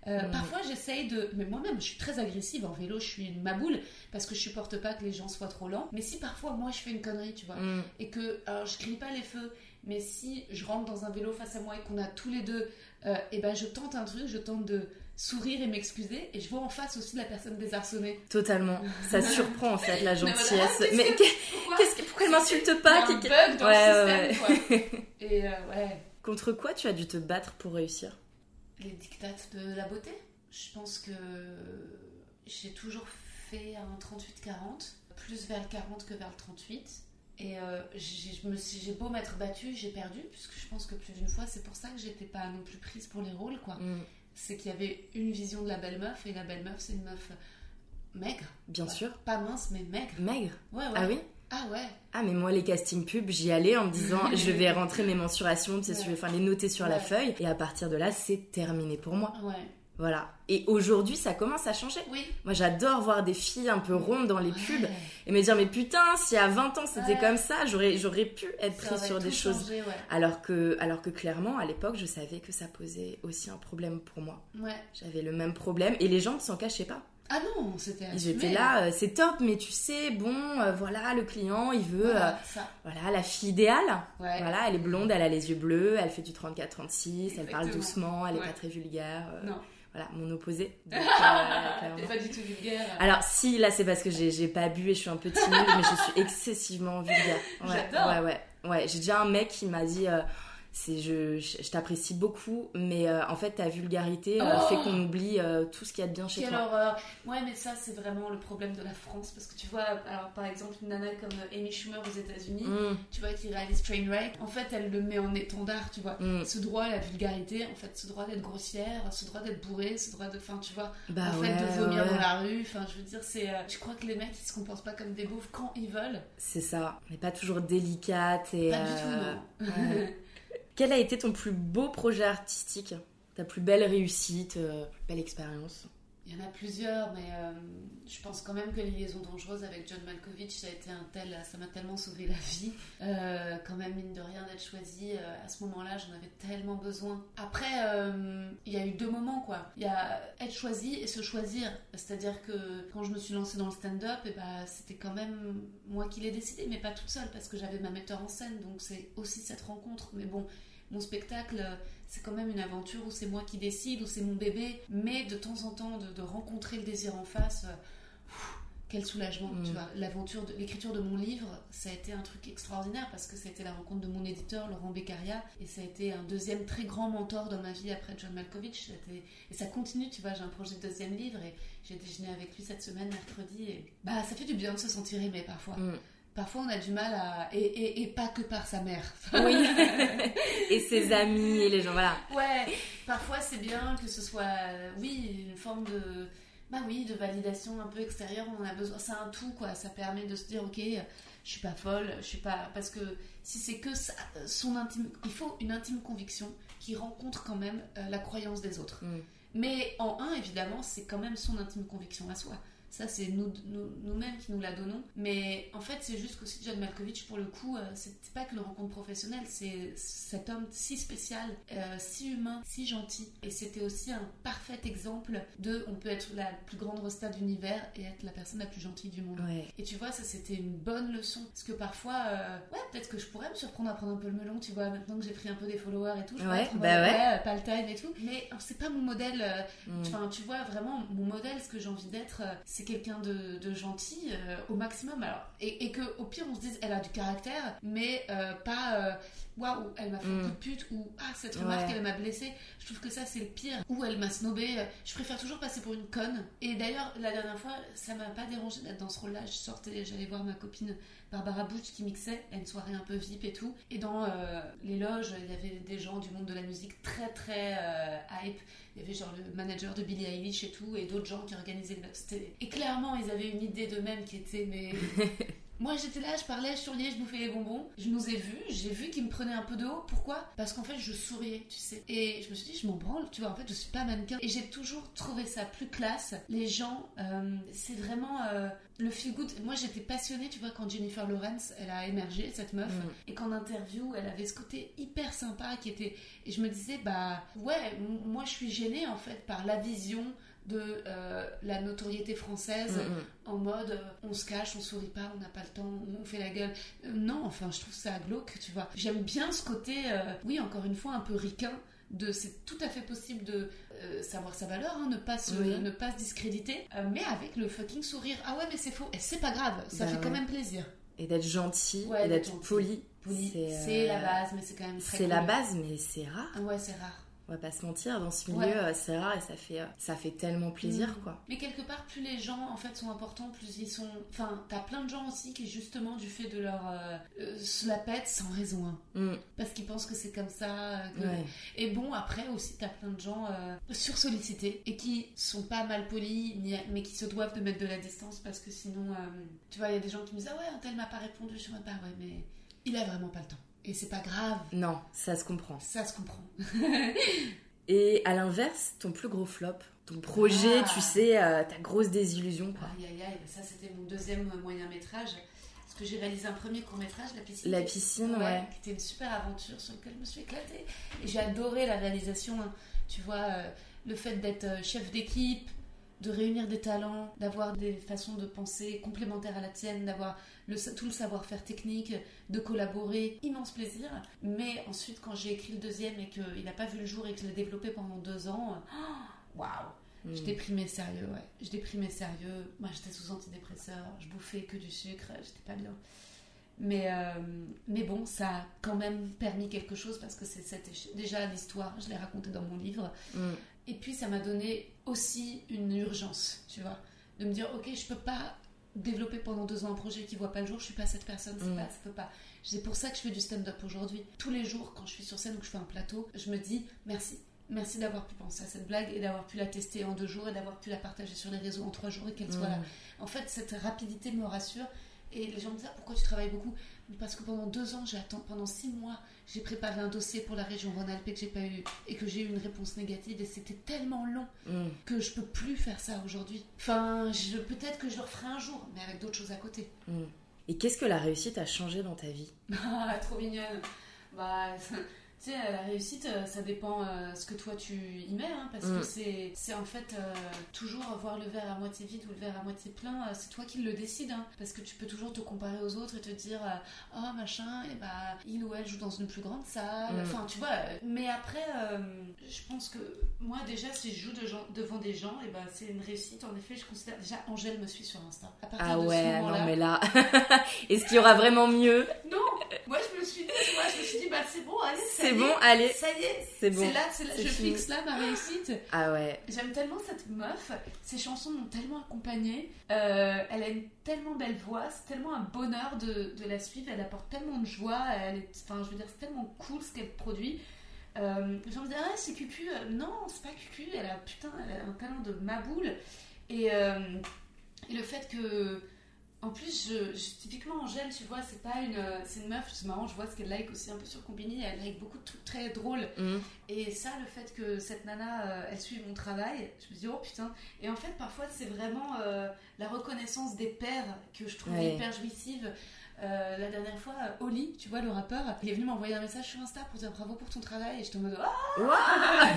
Euh. Parfois, j'essaye de. Mais moi-même, je suis très agressive en vélo, je suis une maboule parce que je supporte pas que les gens soient trop lents. Mais si parfois, moi, je fais une connerie, tu vois, Mm. et que. Alors, je crie pas les feux, mais si je rentre dans un vélo face à moi et qu'on a tous les deux. euh, et ben, je tente un truc, je tente de sourire et m'excuser, et je vois en face aussi la personne désarçonnée. Totalement. Ça <laughs> surprend en fait la Mais voilà, gentillesse. ah, Mais Pourquoi que- pourquoi elle m'insulte pas un bug dans Ouais, le système, quoi. Et euh, ouais. Contre quoi tu as dû te battre pour réussir? Les dictates de la beauté. Je pense que j'ai toujours fait un 38-40, plus vers le 40 que vers le 38. Et euh, j'ai beau m'être battue, j'ai perdu, puisque je pense que plus d'une fois, c'est pour ça que j'étais pas non plus prise pour les rôles, quoi. Mm. C'est qu'il y avait une vision de la belle meuf, et la belle meuf, c'est une meuf maigre. Bien sûr. Pas mince, mais maigre. Maigre. Ouais, ouais. Ah oui? Ah ouais. Ah mais moi les castings pubs j'y allais en me disant je vais rentrer mes mensurations, tu sais, Ouais. je vais enfin, les noter sur la feuille et à partir de là c'est terminé pour moi. Ouais. Voilà. Et aujourd'hui ça commence à changer. Oui. Moi j'adore voir des filles un peu rondes dans les Ouais. pubs et me dire mais putain si à 20 ans c'était Ouais. comme ça j'aurais j'aurais pu être Ça prise sur des choses changé, ouais. alors que alors que clairement à l'époque je savais que ça posait aussi un problème pour moi. Ouais. J'avais le même problème et les gens ne s'en cachaient pas. Ah non, c'était étaient là, euh, c'est top, mais tu sais, bon, euh, voilà, le client, il veut, euh, Voilà, ça. voilà, la fille idéale. Ouais. Voilà, elle est blonde, elle a les yeux bleus, elle fait du 34-36, elle parle doucement, elle est Ouais. pas très vulgaire. euh, Non. Voilà, mon opposé. <laughs> Donc, euh, pas du tout vulgaire. Alors si, là c'est parce que j'ai j'ai pas bu et je suis un peu timide, mais je suis excessivement vulgaire. Ouais, J'adore. Ouais, ouais. Ouais, j'ai déjà un mec qui m'a dit... c'est je, je, je t'apprécie beaucoup, mais euh, en fait ta vulgarité euh, Oh fait qu'on oublie euh, tout ce qu'il y a de bien chez Quelle toi. horreur Ouais, mais ça, c'est vraiment le problème de la France. Parce que tu vois, alors par exemple, une nana comme Amy Schumer aux États-Unis, Mm, tu vois, qui réalise Trainwreck, en fait, elle le met en étendard, tu vois. mm. Ce droit à la vulgarité, en fait, ce droit d'être grossière, ce droit d'être bourré, ce droit de. Enfin, tu vois, Bah en ouais, fait, de vomir ouais. dans la rue. Enfin, je veux dire, c'est. je crois que les mecs, ils se comportent pas comme des beaufs quand ils veulent. C'est ça, mais pas toujours délicate et. Pas du tout, non. ouais. <laughs> Quel a été ton plus beau projet artistique? Ta plus belle réussite, euh, belle expérience? Il y en a plusieurs, mais euh, je pense quand même que les liaisons dangereuses avec John Malkovich, ça a été un tel, ça m'a tellement sauvé la vie. Euh, quand même, mine de rien, d'être choisie euh, à ce moment-là, j'en avais tellement besoin. Après, il y a eu deux moments, quoi. Il y a être choisi et se choisir. C'est-à-dire que quand je me suis lancée dans le stand-up, et bah, c'était quand même moi qui l'ai décidé, mais pas toute seule, parce que j'avais ma metteur en scène, donc c'est aussi cette rencontre. Mais bon, mon spectacle, c'est quand même une aventure où c'est moi qui décide, où c'est mon bébé, mais de temps en temps de, de rencontrer le désir en face, euh, pff, quel soulagement, Mm. tu vois. L'aventure, l'écriture de mon livre, ça a été un truc extraordinaire parce que ça a été la rencontre de mon éditeur, Laurent Beccaria, et ça a été un deuxième très grand mentor dans ma vie après John Malkovich. Et ça continue, tu vois, j'ai un projet de deuxième livre et j'ai déjeuné avec lui cette semaine, mercredi, et bah ça fait du bien de se sentir aimé parfois. Mm. Parfois on a du mal à... Et, et- et pas que par sa mère. Oui. <laughs> et ses amis et les gens, voilà. Ouais, parfois c'est bien que ce soit, oui, une forme de, bah oui, de validation un peu extérieure. On en a besoin. C'est un tout quoi. Ça permet de se dire, ok, je suis pas folle, je suis pas, parce que si c'est que ça, son intime, il faut une intime conviction qui rencontre quand même euh, la croyance des autres. Mm. Mais en un, évidemment, c'est quand même son intime conviction à soi. Ça, c'est nous, nous- nous-mêmes qui nous la donnons. Mais en fait, c'est juste qu'aussi John Malkovich, pour le coup, euh, c'était pas qu'une rencontre professionnelle, c'est cet homme si spécial, euh, si humain, si gentil. Et c'était aussi un parfait exemple de on peut être la plus grande rosta de l'univers et être la personne la plus gentille du monde. Ouais. Et tu vois, ça c'était une bonne leçon. Parce que parfois, euh, ouais, peut-être que je pourrais me surprendre à prendre un peu le melon, tu vois, maintenant que j'ai pris un peu des followers et tout. Je Ouais, bah ouais. pas le time et tout. Mais c'est pas mon modèle. euh, Mm. Enfin, tu vois, vraiment, mon modèle, ce que j'ai envie d'être, euh, quelqu'un de, gentil euh, au maximum. Alors, et, et que au pire, on se dise, elle a du caractère, mais euh, pas euh, waouh, elle m'a fait un Mm. pute, ou ah, cette remarque, Ouais. elle m'a blessée. Je trouve que ça, c'est le pire. Ou elle m'a snobé. Je préfère toujours passer pour une conne. Et d'ailleurs, la dernière fois, ça m'a pas dérangé d'être dans ce rôle-là. Je sortais, j'allais voir ma copine Barbara Butch qui mixait à une soirée un peu VIP et tout. Et dans euh, les loges, il y avait des gens du monde de la musique très très euh, hype. Il y avait genre le manager de Billie Eilish et tout, et d'autres gens qui organisaient le. Et clairement, ils avaient une idée d'eux-mêmes qui était mais. <laughs> Moi j'étais là, je parlais, je souriais, je bouffais les bonbons. Je nous ai vus, j'ai vu qu'ils me prenaient un peu de haut. Pourquoi? Parce qu'en fait je souriais, tu sais. Et je me suis dit, je m'en branle, tu vois, en fait je suis pas mannequin. Et j'ai toujours trouvé ça plus classe. Les gens, euh, c'est vraiment euh, le feel good. Moi j'étais passionnée, tu vois, quand Jennifer Lawrence, elle a émergé, cette meuf. Mm. Et qu'en interview, elle avait ce côté hyper sympa qui était. Et je me disais, bah ouais, moi je suis gênée en fait par la vision de euh, la notoriété française Mm, mm. en mode euh, on se cache, on sourit pas, on n'a pas le temps, on fait la gueule. Euh, non, enfin, je trouve ça glauque, tu vois. J'aime bien ce côté, oui, encore une fois, un peu ricain. De, c'est tout à fait possible de savoir sa valeur, hein, ne, pas se, Oui. ne pas se discréditer, mais avec le fucking sourire. Ah ouais, mais c'est faux. Et c'est pas grave, ça Bah fait quand même plaisir. Et d'être gentil, Ouais, et d'être poli. Poli, C'est, la base, mais c'est quand même très C'est la base, mais c'est rare. Ouais, c'est rare. On va pas se mentir, dans ce milieu, Ouais. euh, c'est rare et ça fait, euh, ça fait tellement plaisir, Mm. quoi. Mais quelque part, plus les gens en fait sont importants, plus ils sont. Enfin, t'as plein de gens aussi qui justement du fait de leur euh, euh, se la pètent sans raison, hein. Mm. parce qu'ils pensent que c'est comme ça. que- Ouais. Et bon, après aussi, t'as plein de gens euh, sursollicités et qui sont pas mal polis, mais qui se doivent de mettre de la distance parce que sinon, euh, tu vois, il y a des gens qui me disent ah ouais, un tel m'a pas répondu, je en mode, bah ouais, mais il a vraiment pas le temps. Et c'est pas grave, Non, ça se comprend. ça se comprend. <laughs> Et à l'inverse, ton plus gros flop, ton projet, Ah. tu sais, euh, ta grosse désillusion, quoi. Aïe aïe aïe, ça c'était mon deuxième moyen métrage. Parce que j'ai réalisé un premier court métrage, La piscine. La piscine, ouais. Qui était une super aventure sur laquelle je me suis éclatée. Et j'ai adoré la réalisation. hein. Tu vois, euh, le fait d'être euh, chef d'équipe, de réunir des talents, d'avoir des façons de penser complémentaires à la tienne, d'avoir tout le savoir-faire technique, de collaborer, immense plaisir. Mais ensuite, quand j'ai écrit le deuxième et qu'il n'a pas vu le jour et que je l'ai développé pendant deux ans, <gasps> waouh! Mm. Je déprimais sérieux, ouais. Je déprimais sérieux. Moi, j'étais sous antidépresseur. Je bouffais que du sucre. J'étais pas bien. Mais, euh, mais bon, ça a quand même permis quelque chose parce que c'est cette déjà l'histoire. Je l'ai racontée dans mon livre. Mm. Et puis, ça m'a donné aussi une urgence, tu vois. De me dire, ok, je peux pas développer pendant deux ans un projet qui voit pas le jour. Je suis pas cette personne. C'est Mm. pas, ça peut pas. C'est pour ça que je fais du stand-up aujourd'hui. Tous les jours, quand je suis sur scène ou que je fais un plateau, je me dis merci. Merci d'avoir pu penser à cette blague et d'avoir pu la tester en deux jours et d'avoir pu la partager sur les réseaux en trois jours et qu'elle soit là. Mm. En fait, cette rapidité me rassure. Et les gens me disent Ah, pourquoi tu travailles beaucoup? Parce que pendant deux ans, j'ai attendu, pendant six mois, j'ai préparé un dossier pour la région Rhône-Alpes et que j'ai pas eu et que j'ai eu une réponse négative et c'était tellement long Mm. que je peux plus faire ça aujourd'hui. Enfin, je, peut-être que je le referai un jour, mais avec d'autres choses à côté. Mm. Et qu'est-ce que la réussite a changé dans ta vie? <laughs> Ah, trop mignonne. Bah, tu sais, la réussite, euh, ça dépend euh, ce que toi tu y mets, hein, parce Mm. que c'est, c'est en fait euh, toujours voir le verre à moitié vide ou le verre à moitié plein, euh, c'est toi qui le décides, hein, parce que tu peux toujours te comparer aux autres et te dire, euh, oh machin, et bah il ou elle joue dans une plus grande salle, Mm. enfin tu vois. euh, Mais après, euh, je pense que moi déjà, si je joue de gens- devant des gens, et bah c'est une réussite. En effet, je considère déjà Angèle me suit sur Insta. À partir Ah de ouais, non mais là, <laughs> est-ce qu'il y aura vraiment mieux? Non, moi je me suis dit, tu vois, je me suis dit, bah c'est bon, allez, C'est bon, allez, ça y est, c'est bon. c'est là, c'est là, je fini. fixe là ma réussite. Ah ouais, J'aime tellement cette meuf, ses chansons m'ont tellement accompagnée, Euh, elle a une tellement belle voix, c'est tellement un bonheur de, de la suivre, elle apporte tellement de joie, elle est, enfin je veux dire, c'est tellement cool ce qu'elle produit. Euh, gens me disent, ah c'est Cucu, Euh, non, c'est pas Cucu, elle a putain, elle a un talent de maboule. Et, euh, et le fait que. En plus, je, je- typiquement Angèle, tu vois, c'est pas une, c'est une meuf, c'est marrant, je vois ce qu'elle like aussi un peu sur Combini, elle like beaucoup de trucs très drôles. Mm. Et ça, le fait que cette nana, euh, elle suive mon travail, je me dis, oh putain. Et en fait, parfois, c'est vraiment euh, la reconnaissance des pairs que je trouve Ouais. hyper jouissive. Euh, la dernière fois, euh, Oli, tu vois, le rappeur, il est venu m'envoyer un message sur Insta pour dire bravo pour ton travail. Et j'étais en mode, ah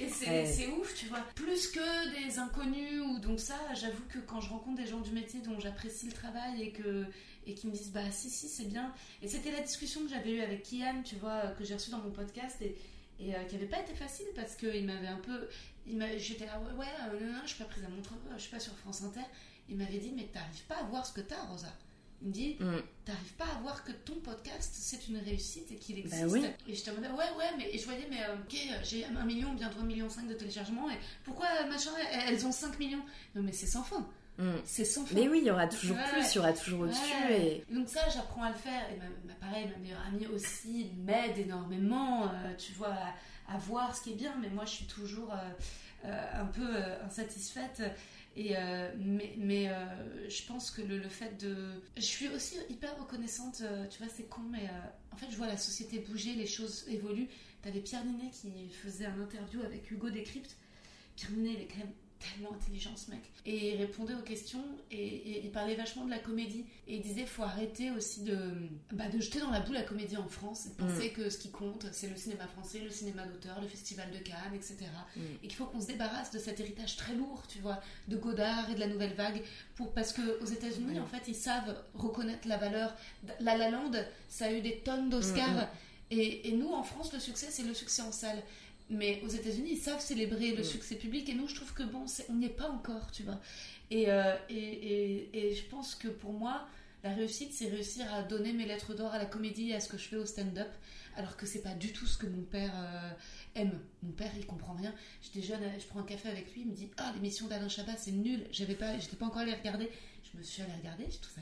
Et c'est Ouais. c'est ouf, tu vois. Plus que des inconnus ou donc ça, j'avoue que quand je rencontre des gens du métier dont j'apprécie le travail et que et qui me disent bah si si c'est bien. Et c'était la discussion que j'avais eue avec Kian, tu vois, que j'ai reçue dans mon podcast et et euh, qui avait pas été facile parce qu'il m'avait un peu j'étais là ouais, ouais euh, non, non, je suis pas prise à mon je suis pas sur France Inter. Il m'avait dit mais t'arrives pas à voir ce que t'as Rosa. Il me dit Mm. t'arrives pas à voir que ton podcast c'est une réussite et qu'il Bah existe. oui. Et je te demandais, ouais, ouais, mais et je voyais, mais euh, ok, j'ai un million, bientôt un million cinq de téléchargements, et pourquoi euh, machin, elles ont 5 millions? Non, mais c'est sans fin, Mm. c'est sans fin. Mais oui, il y aura toujours Ouais. plus, il y aura toujours au-dessus. Ouais. Et... Donc ça, j'apprends à le faire. Et ma, ma- pareil, ma meilleure amie aussi m'aide énormément, euh, tu vois, à, à voir ce qui est bien. Mais moi, je suis toujours... euh, un peu insatisfaite. Et mais mais je pense que le, fait de. Je suis aussi hyper reconnaissante, tu vois, c'est con, mais en fait, je vois la société bouger, les choses évoluent. T'avais Pierre Ninet qui faisait un interview avec Hugo Décrypte. Pierre Ninet, il est quand même tellement intelligent ce mec. Et il répondait aux questions et, il parlait vachement de la comédie. Et il disait faut arrêter aussi de, bah, de jeter dans la boue la comédie en France et penser mm. que ce qui compte c'est le cinéma français, le cinéma d'auteur, le festival de Cannes, etc. Mm. Et qu'il faut qu'on se débarrasse de cet héritage très lourd, tu vois, de Godard et de la nouvelle vague. Pour, parce qu'aux États-Unis, en fait, ils savent reconnaître la valeur. La La Land, ça a eu des tonnes d'Oscars. Mm, et, et, nous, en France, le succès, c'est le succès en salle. Mais aux États-Unis, ils savent célébrer le mm. succès public et nous, je trouve que bon, on n'y est pas encore, tu vois. Euh, et, et, et, je pense que pour moi, la réussite, c'est réussir à donner mes lettres d'or à la comédie et à ce que je fais au stand-up, alors que c'est pas du tout ce que mon père euh, aime. Mon père, il comprend rien. J'étais jeune, je prends un café avec lui, il me dit Ah, l'émission d'Alain Chabat, c'est nul. J'avais pas, j'étais pas encore allé regarder. Je me suis allée regarder, j'ai tout ça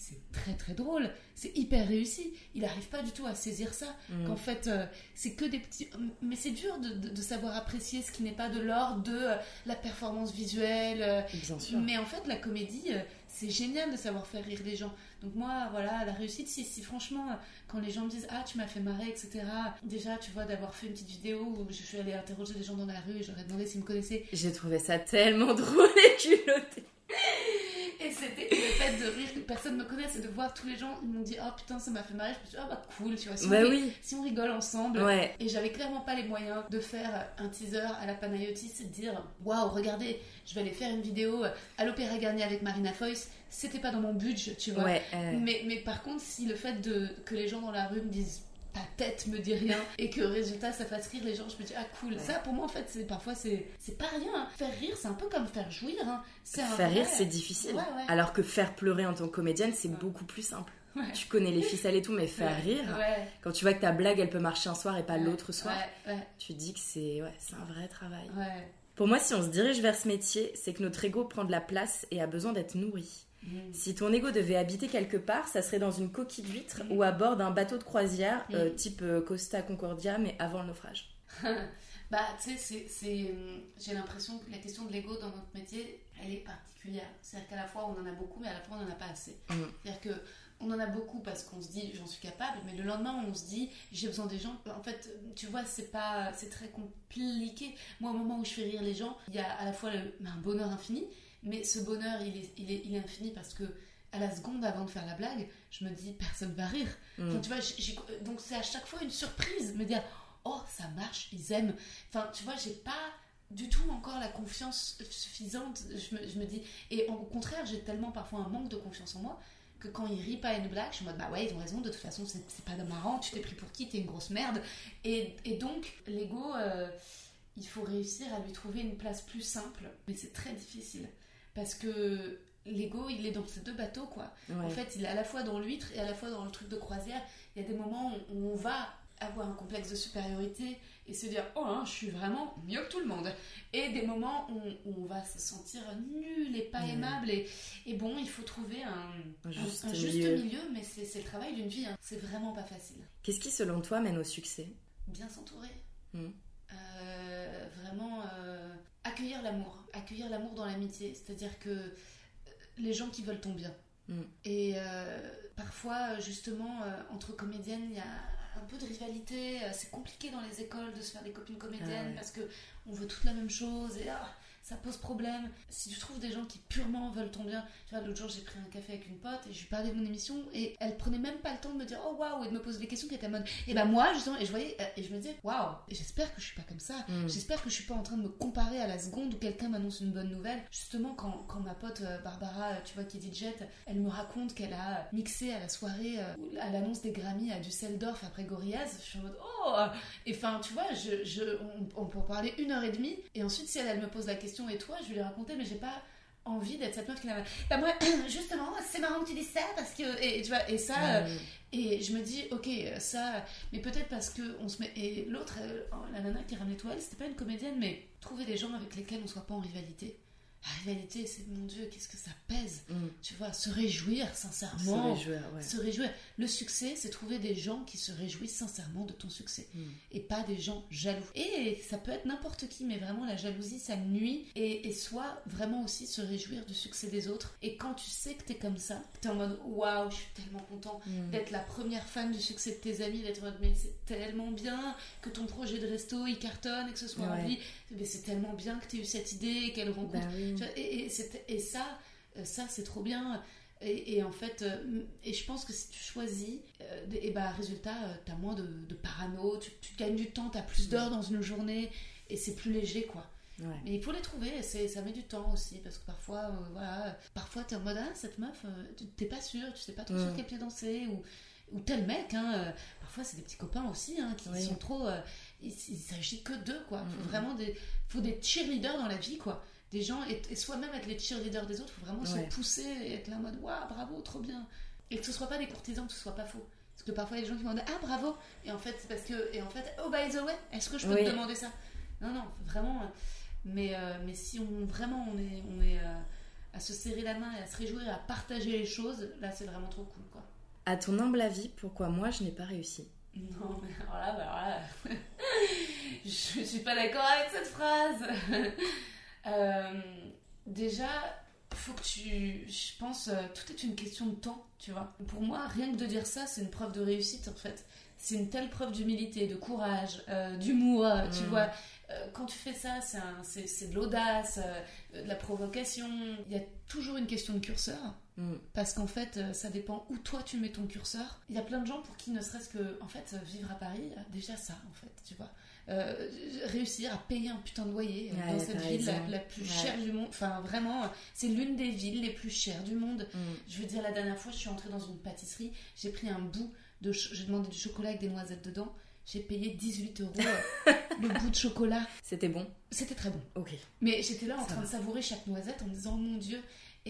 c'est très très drôle, c'est hyper réussi. Il n'arrive pas du tout à saisir ça. Mm. Qu'en fait, euh, c'est que des petits. Mais c'est dur de, savoir apprécier ce qui n'est pas de l'ordre de euh, la performance visuelle. Euh. Bien sûr. Mais en fait, la comédie, c'est génial de savoir faire rire les gens. Donc, moi, voilà, la réussite, si, si franchement, quand les gens me disent Ah, tu m'as fait marrer, etc. Déjà, tu vois, d'avoir fait une petite vidéo où je suis allée interroger des gens dans la rue et j'aurais demandé s'ils me connaissaient. J'ai trouvé ça tellement <laughs> drôle et culotté. Et c'était le fait de rire que personne ne me connaisse et de voir tous les gens, ils m'ont dit Oh putain, ça m'a fait marrer. Je me suis dit Ah bah cool, tu vois. Si, bah on, oui. si on rigole ensemble. Ouais. Et j'avais clairement pas les moyens de faire un teaser à la Panayotis et de dire Waouh, regardez, je vais aller faire une vidéo à l'Opéra Garnier avec Marina Foïs. C'était pas dans mon budget, tu vois. Ouais, mais, mais par contre, si le fait de, que les gens dans la rue me disent ta tête me dit rien et que résultat ça fasse rire les gens je me dis ah cool. Ça pour moi en fait c'est parfois c'est c'est pas rien. Hein. faire rire c'est un peu comme faire jouir hein. faire rire c'est difficile. Alors que faire pleurer en tant que comédienne c'est beaucoup plus simple. Tu connais les ficelles et tout mais faire rire quand tu vois que ta blague elle peut marcher un soir et pas l'autre soir tu dis que c'est ouais, c'est un vrai travail. Pour moi si on se dirige vers ce métier c'est que notre ego prend de la place et a besoin d'être nourri Mm. Si ton ego devait habiter quelque part, ça serait dans une coquille d'huître mm. ou à bord d'un bateau de croisière mm. euh, type euh, Costa Concordia, mais avant le naufrage. <laughs> bah, tu sais, j'ai l'impression que la question de l'ego dans notre métier, elle est particulière. C'est-à-dire qu'à la fois on en a beaucoup, mais à la fois on n'en a pas assez. C'est-à-dire que on en a beaucoup parce qu'on se dit j'en suis capable, mais le lendemain on se dit j'ai besoin des gens. En fait, tu vois, c'est pas, c'est très compliqué. Moi, au moment où je fais rire les gens, il y a à la fois un bonheur infini, mais ce bonheur, il est, il est, il est infini parce que à la seconde avant de faire la blague, je me dis personne va rire. Mm. tu vois, donc c'est à chaque fois une surprise, me dire oh ça marche, ils aiment. Enfin, tu vois, j'ai pas du tout encore la confiance suffisante. Je me, je me dis et au contraire, j'ai tellement parfois un manque de confiance en moi que quand ils rient pas à une blague, je suis en mode bah ouais, ils ont raison, de toute façon, c'est pas marrant, tu t'es pris pour qui, t'es une grosse merde. Et, et donc, l'ego, euh, il faut réussir à lui trouver une place plus simple, mais c'est très difficile. Parce que l'ego, il est dans ces deux bateaux, quoi. En fait, il est à la fois dans l'huître et à la fois dans le truc de croisière. Il y a des moments où on va avoir un complexe de supériorité et se dire oh hein, je suis vraiment mieux que tout le monde et des moments où, on va se sentir nul et pas aimable et, et, bon il faut trouver un, juste, milieu. mais c'est le travail d'une vie hein. c'est vraiment pas facile qu'est-ce qui selon toi mène au succès? Bien s'entourer hmm. euh, vraiment euh, accueillir l'amour, accueillir l'amour dans l'amitié, c'est-à-dire que euh, les gens qui veulent ton bien. Mm. Et euh, parfois, justement, euh, entre comédiennes, il y a un peu de rivalité. C'est compliqué dans les écoles de se faire des copines comédiennes ah parce que on veut toute la même chose et ah, ça pose problème. Si tu trouves des gens qui purement veulent ton bien, tu vois, l'autre jour j'ai pris un café avec une pote et je lui parlais de mon émission et elle prenait même pas le temps de me dire oh waouh et de me poser des questions qui étaient en mode et ben moi justement et je voyais et je me disais waouh j'espère que je suis pas comme ça, mm. j'espère que je suis pas en train de me comparer à la seconde où quelqu'un m'annonce une bonne nouvelle. Justement quand, quand ma pote euh, Barbara, tu vois qui dit jet, elle me raconte qu'elle a mixé à la soirée euh, à l'annonce des Grammy à Düsseldorf après Gorillaz, je suis en mode oh et enfin tu vois je, je on, on peut en parler une heure et demie et ensuite si elle, elle me pose la question et toi, je vais lui raconter, mais j'ai pas envie d'être cette meuf qui n'a bah moi <clears throat> justement c'est marrant que tu dises ça parce que et, tu vois et ça euh, et je me dis ok ça mais peut-être parce que on se met et l'autre euh, la nana qui ramenait toi elle c'était pas une comédienne mais trouver des gens avec lesquels on soit pas en rivalité la réalité, c'est mon Dieu, qu'est-ce que ça pèse. Mm. Tu vois, se réjouir sincèrement. Se réjouir, ouais. Se réjouir. Le succès, c'est trouver des gens qui se réjouissent sincèrement de ton succès Mm. et pas des gens jaloux. Et ça peut être n'importe qui, mais vraiment la jalousie, ça nuit. Et, et soit vraiment aussi se réjouir du succès des autres. Et quand tu sais que t'es comme ça, t'es en mode waouh, je suis tellement content Mm. d'être la première fan du succès de tes amis, d'être en mode mais c'est tellement bien que ton projet de resto il cartonne et que ce soit Ouais. rempli. Mais c'est tellement bien que tu eu cette idée et qu'elle rencontre. Bah oui. Et, et, ça, euh, ça c'est trop bien. Et, et en fait, euh, et je pense que si tu choisis, euh, et bah résultat, t'as moins de, de parano, tu, tu gagnes du temps, t'as plus d'heures dans une journée et c'est plus léger quoi. Ouais. Mais il faut les trouver, ça met du temps aussi, parce que parfois, euh, voilà, parfois t'es en mode, ah, cette meuf, euh, tu- t'es pas sûr, tu sais pas trop Mm. sur quel pied danser, ou, ou tel mec, hein, euh, parfois c'est des petits copains aussi, hein, qui Oui. sont trop, euh, il, il s'agit que d'eux, quoi. Faut Mm. vraiment des, faut des cheerleaders dans la vie, quoi. Des gens, et, et soi-même être les cheerleaders des autres, faut vraiment Ouais. se pousser et être là en mode, waouh, bravo, trop bien. Et que ce soit pas des courtisans, que ce soit pas faux. Parce que parfois il y a des gens qui vont dire, ah, bravo, et en fait, c'est parce que, et en fait, oh, by the way, est-ce que je peux Oui. te demander ça? Non, non, vraiment. euh, mais, euh, mais si on vraiment on est, on est à se serrer la main et à se réjouir et à partager les choses, là c'est vraiment trop cool quoi. À ton humble avis, pourquoi moi je n'ai pas réussi? Non mais alors là, bah, alors là <laughs> je suis pas d'accord avec cette phrase. <laughs> Euh, déjà, faut que tu, je pense, euh, tout est une question de temps, tu vois. Pour moi, rien que de dire ça, c'est une preuve de réussite en fait. C'est une telle preuve d'humilité, de courage, euh, d'humour, euh, tu Mm. vois. Quand tu fais ça, c'est de l'audace, de la provocation. Il y a toujours une question de curseur. Mm. Parce qu'en fait, euh, ça dépend où toi tu mets ton curseur. Il y a plein de gens pour qui ne serait-ce que, en fait, vivre à Paris, euh, déjà ça, en fait, tu vois. Euh, réussir à payer un putain de loyer Ouais, dans cette ville la, plus Ouais. chère du monde. Enfin, vraiment, c'est l'une des villes les plus chères du monde. Mm. Je veux dire, la dernière fois, je suis entrée dans une pâtisserie, j'ai pris un bout de. J'ai demandé du chocolat avec des noisettes dedans. J'ai payé 18 euros <laughs> le bout de chocolat. C'était bon C'était très bon. Ok. Mais j'étais là en Ça train va. de savourer chaque noisette en me disant, oh mon dieu.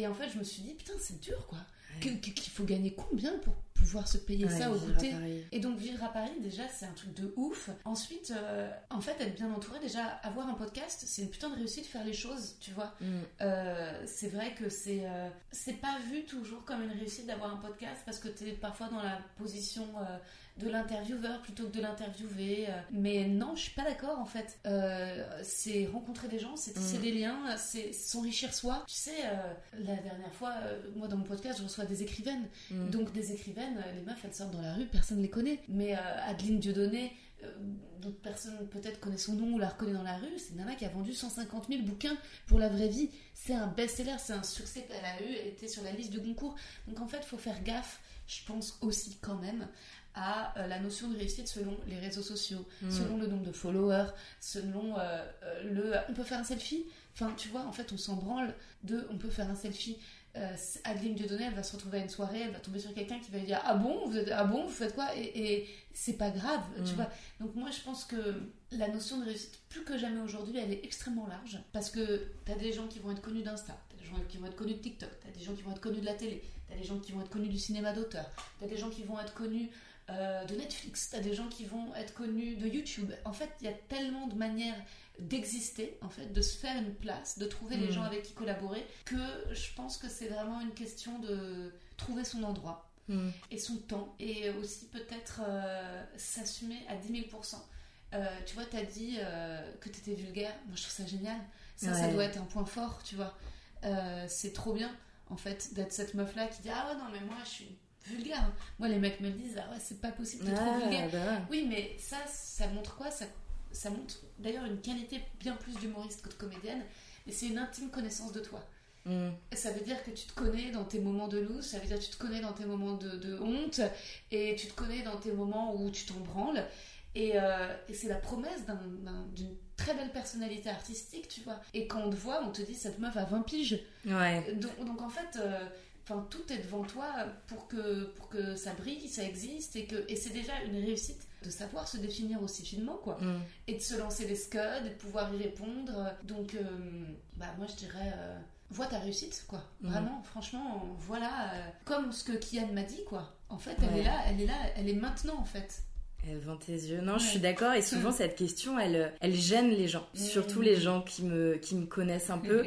Et en fait, je me suis dit, putain, c'est dur quoi. Qu'il faut gagner combien pour pouvoir se payer Ouais, ça au goûter et donc vivre à Paris, déjà, c'est un truc de ouf. Ensuite, euh, en fait, être bien entouré, déjà, avoir un podcast, c'est une putain de réussite, faire les choses, tu vois. Mm. Euh, c'est vrai que c'est euh, c'est pas vu toujours comme une réussite d'avoir un podcast parce que t'es parfois dans la position de l'intervieweur plutôt que de l'interviewé. euh. Mais non, je suis pas d'accord en fait. C'est rencontrer des gens, c'est tisser Mm. des liens, c'est s'enrichir soi. Tu sais, la dernière fois, moi dans mon podcast, je reçois des écrivaines. Mm. Donc des écrivaines, euh, les meufs, elles sortent dans la rue, personne les connaît. Mais euh, Adeline Dieudonné, euh, d'autres personnes peut-être connaissent son nom ou la reconnaît dans la rue, c'est une nana qui a vendu 150 000 bouquins pour la vraie vie. C'est un best-seller, c'est un succès qu'elle a eu, elle était sur la liste du Goncourt. Donc en fait, il faut faire gaffe, je pense aussi quand même, à euh, la notion de réussite selon les réseaux sociaux, Mm. selon le nombre de followers, selon euh, le... On peut faire un selfie? Enfin, tu vois, en fait, on s'en branle de... On peut faire un selfie euh, Adeline Dieudonné, elle va se retrouver à une soirée, elle va tomber sur quelqu'un qui va lui dire Ah bon, vous êtes, ah bon, vous faites quoi? Et, et c'est pas grave, tu Mm. vois. Donc, moi, je pense que la notion de réussite, plus que jamais aujourd'hui, elle est extrêmement large. Parce que t'as des gens qui vont être connus d'Insta, t'as des gens qui vont être connus de TikTok, t'as des gens qui vont être connus de la télé, t'as des gens qui vont être connus du cinéma d'auteur, t'as des gens qui vont être connus euh, de Netflix, t'as des gens qui vont être connus de YouTube. En fait, il y a tellement de manières d'exister, en fait, de se faire une place, de trouver les Mm. gens avec qui collaborer, que je pense que c'est vraiment une question de trouver son endroit Mm. et son temps, et aussi peut-être euh, s'assumer à 10 000 Euh, tu vois, t'as dit euh, que t'étais vulgaire. Moi, je trouve ça génial. Ça, ça doit être un point fort, tu vois. Euh, c'est trop bien, en fait, d'être cette meuf-là qui dit Ah ouais, non, mais moi, je suis vulgaire. Moi, les mecs me disent Ah ouais, c'est pas possible, t'es trop vulgaire. bah ouais. Oui, mais ça, ça montre quoi? Ça, ça montre d'ailleurs une qualité bien plus d'humoriste que de comédienne, mais c'est une intime connaissance de toi. Mm. Ça veut dire que tu te connais dans tes moments de loose, ça veut dire que tu te connais dans tes moments de, de honte, et tu te connais dans tes moments où tu t'en branles. Et, euh, et c'est la promesse d'un- d'un- d'une très belle personnalité artistique, tu vois. Et quand on te voit, on te dit cette meuf a 20 piges. Ouais. Donc, donc en fait, euh, enfin, tout est devant toi pour que, pour que ça brille, ça existe, et, que, et c'est déjà une réussite de savoir se définir aussi finement, quoi. Mm. Et de se lancer des scuds, et de pouvoir y répondre. Donc, euh, bah, moi, je dirais, euh, vois ta réussite, quoi. Mhm. Vraiment, franchement, voilà, euh, comme ce que Kian m'a dit, quoi. En fait, elle Ouais. est là, elle est là, elle est maintenant, en fait. Elle vend tes yeux. Non, je suis d'accord. Et souvent, cette question, elle, elle gêne les gens. Surtout les gens qui me, qui me connaissent un peu,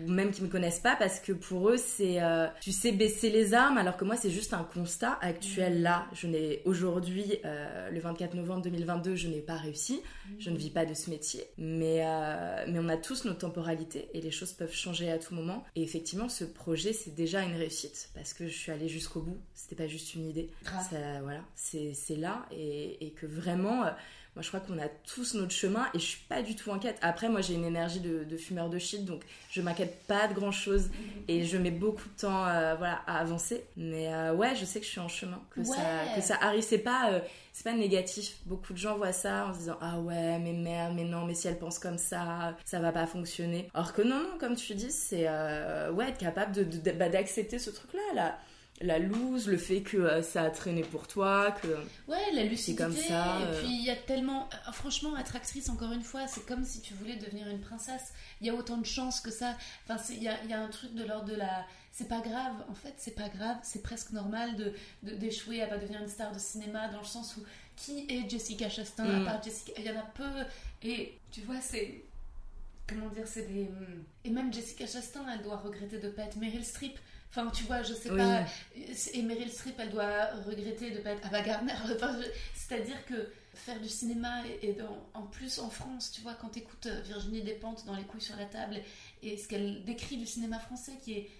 ou même qui me connaissent pas, parce que pour eux, c'est, euh, tu sais, baisser les armes, alors que moi, c'est juste un constat actuel. Là, je n'ai aujourd'hui, euh, le 24 novembre 2022, je n'ai pas réussi. Je ne vis pas de ce métier. Mais, euh, mais on a tous nos temporalités et les choses peuvent changer à tout moment. Et effectivement, ce projet, c'est déjà une réussite parce que je suis allée jusqu'au bout. C'était pas juste une idée. Ça, voilà, c'est, c'est là. Et, et, que vraiment, euh, moi je crois qu'on a tous notre chemin et je suis pas du tout inquiète. Après, moi j'ai une énergie de, fumeur de shit donc je m'inquiète pas de grand chose et je mets beaucoup de temps euh, voilà, à avancer. Mais euh, ouais, je sais que je suis en chemin, que, ça, que ça arrive. C'est pas, c'est pas négatif. Beaucoup de gens voient ça en se disant Ah ouais, mais merde, mais non, mais si elle pense comme ça, ça va pas fonctionner. Alors que non, non, comme tu dis, c'est ouais, être capable de, bah, d'accepter ce truc-là. Là la loose, le fait que euh, ça a traîné pour toi, que ouais, la lucidité. comme ça. Et euh. puis il y a tellement, euh, franchement, être actrice encore une fois, c'est comme si tu voulais devenir une princesse. Il y a autant de chances que ça. Enfin, il y a, y a, un truc de l'ordre de la, c'est pas grave. En fait, c'est pas grave. C'est presque normal de d'échouer à pas devenir une star de cinéma dans le sens où qui est Jessica Chastain à mm. part Jessica, il y en a peu. Et tu vois, c'est comment dire, c'est des et même Jessica Chastain, elle doit regretter de pas être Meryl Streep Enfin, tu vois, je sais pas. Et Meryl Streep, elle doit regretter de pas être Ava Gardner. <laughs> C'est-à-dire que faire du cinéma et, en plus en France, tu vois, quand t'écoutes euh, Virginie Despentes dans Les couilles sur la table et, ce qu'elle décrit du cinéma français, qui est,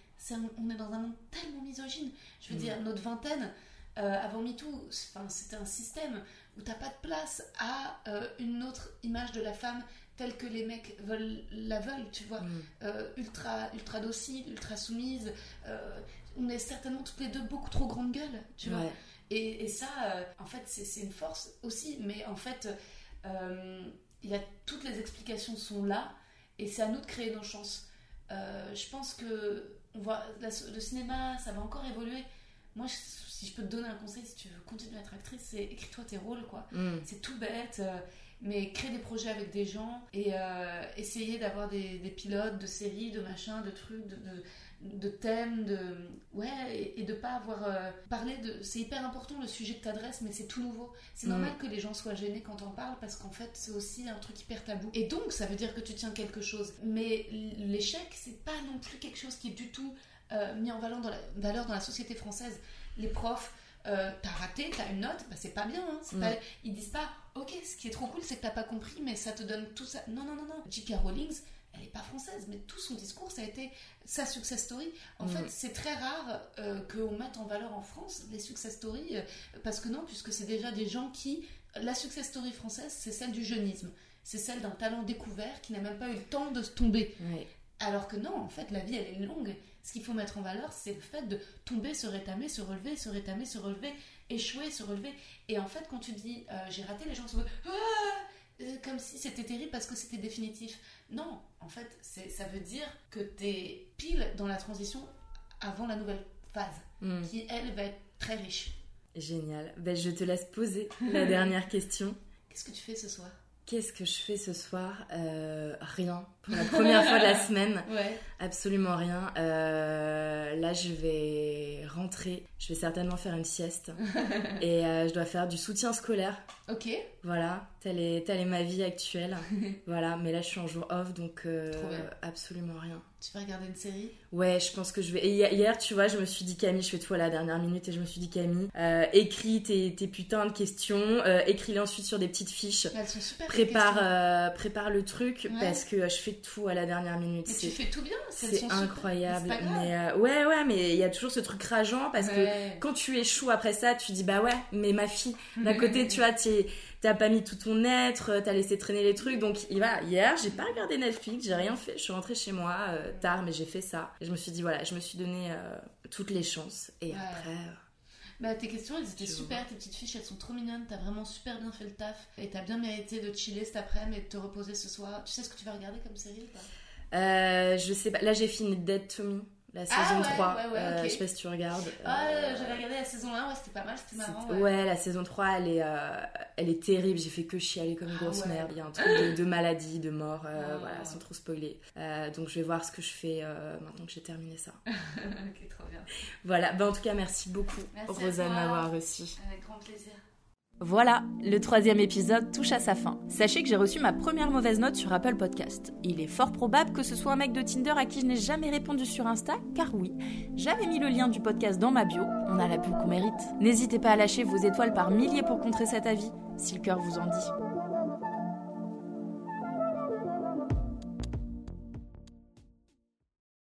on est dans un monde tellement misogyne. Je veux mm. dire, notre vingtaine. Euh, avant MeToo, c'était un système où t'as pas de place à euh, une autre image de la femme telle que les mecs veulent, la veulent, tu vois. Mm. Euh, ultra, ultra docile, ultra soumise. Euh, on est certainement toutes les deux beaucoup trop grande gueule, tu vois. Et, et, ça, euh, en fait, c'est une force aussi. Mais en fait, il y a, toutes les explications sont là. Et c'est à nous de créer nos chances. je pense que on voit, le cinéma, ça va encore évoluer. Moi, si je peux te donner un conseil, si tu veux continuer à être actrice, c'est écris-toi tes rôles, quoi. Mm. C'est tout bête mais créer des projets avec des gens et euh, essayer d'avoir des, des, pilotes de séries, de machins, de trucs, de, de, de thèmes, de ouais, et, de pas avoir euh, parlé de. C'est hyper important le sujet que tu adresses, mais c'est tout nouveau. C'est mm. normal que les gens soient gênés quand on parle parce qu'en fait c'est aussi un truc hyper tabou. Et donc ça veut dire que tu tiens quelque chose. Mais l'échec, c'est pas non plus quelque chose qui est du tout euh, mis en valeur dans, la, valeur dans la société française. Les profs, euh, t'as raté, t'as une note, bah, c'est pas bien. Hein, mm. Ils disent pas, ok, ce qui est trop cool, c'est que t'as pas compris, mais ça te donne tout ça. Non, non, non, non. J.K. Rowling, elle est pas française, mais tout son discours, ça a été sa success story. En mm. fait, c'est très rare euh, qu'on mette en valeur en France les success stories, euh, parce que non, puisque c'est déjà des gens qui. La success story française, c'est celle du jeunisme. C'est celle d'un talent découvert qui n'a même pas eu le temps de se tomber. Alors que non, en fait, la vie, elle est longue ce qu'il faut mettre en valeur, c'est le fait de tomber, se rétamer, se relever, se rétamer, se relever, échouer, se relever. Et en fait, quand tu dis euh, j'ai raté, les gens se disent ah euh, comme si c'était terrible parce que c'était définitif. Non, en fait, ça veut dire que tu es pile dans la transition avant la nouvelle phase, hmm. qui elle va être très riche. Génial. Ben, je te laisse poser <laughs> la dernière question. Qu'est-ce que tu fais ce soir? Qu'est-ce que je fais ce soir? Euh, Rien. Pour la première fois de la semaine. <laughs> Ouais. Absolument rien. Euh, là, je vais rentrer. Je vais certainement faire une sieste. <laughs> et euh, je dois faire du soutien scolaire. Ok. Voilà. Telle est, telle est ma vie actuelle. <laughs> voilà. Mais là, je suis en jour off, donc absolument rien. Tu vas regarder une série? Ouais, je pense que je vais. Et hier, tu vois, je me suis dit, Camille, je fais tout à la dernière minute et je me suis dit, Camille, euh, écris tes, tes, putains de questions, euh, écris-les ensuite sur des petites fiches. Elles sont super prépare, euh, prépare le truc parce que je fais tout à la dernière minute. Et tu fais tout bien, c'est incroyable. Mais ouais, ouais, mais il y a toujours ce truc rageant parce que quand tu échoues après ça, tu dis, bah ouais, mais ma fille, <laughs> d'un côté, tu vois, tu t'as pas mis tout ton être, t'as laissé traîner les trucs. Donc voilà, hier, j'ai pas regardé Netflix, j'ai rien fait. Je suis rentrée chez moi euh, tard, mais j'ai fait ça. Et je me suis dit, voilà, je me suis donné euh, toutes les chances. Et après. Euh, bah, tes questions, elles étaient super, tes petites fiches, elles sont trop mignonnes, t'as vraiment super bien fait le taf et t'as bien mérité de chiller cet après-midi et de te reposer ce soir. Tu sais ce que tu vas regarder comme série ou pas? Je sais pas, là j'ai fini Dead to Me la ah saison 3. Euh, je sais pas si tu regardes. Ah, euh, j'avais regardé la saison 1, ouais, c'était pas mal, c'était marrant. Ouais. la saison 3, elle est, euh, elle est terrible. J'ai fait que chialer comme une ah grosse merde. Il y a un <gasps> truc de, maladie, de mort, ah. voilà, sans trop spoiler. donc je vais voir ce que je fais maintenant que j'ai terminé ça. <laughs> ok, trop bien. Voilà, bah, en tout cas, merci beaucoup, merci Rosa, de m'avoir reçu. Avec grand plaisir. Voilà, le troisième épisode touche à sa fin. Sachez que j'ai reçu ma première mauvaise note sur Apple Podcast. Il est fort probable que ce soit un mec de Tinder à qui je n'ai jamais répondu sur Insta, car oui, j'avais mis le lien du podcast dans ma bio, on a la pub qu'on mérite. N'hésitez pas à lâcher vos étoiles par milliers pour contrer cet avis, si le cœur vous en dit.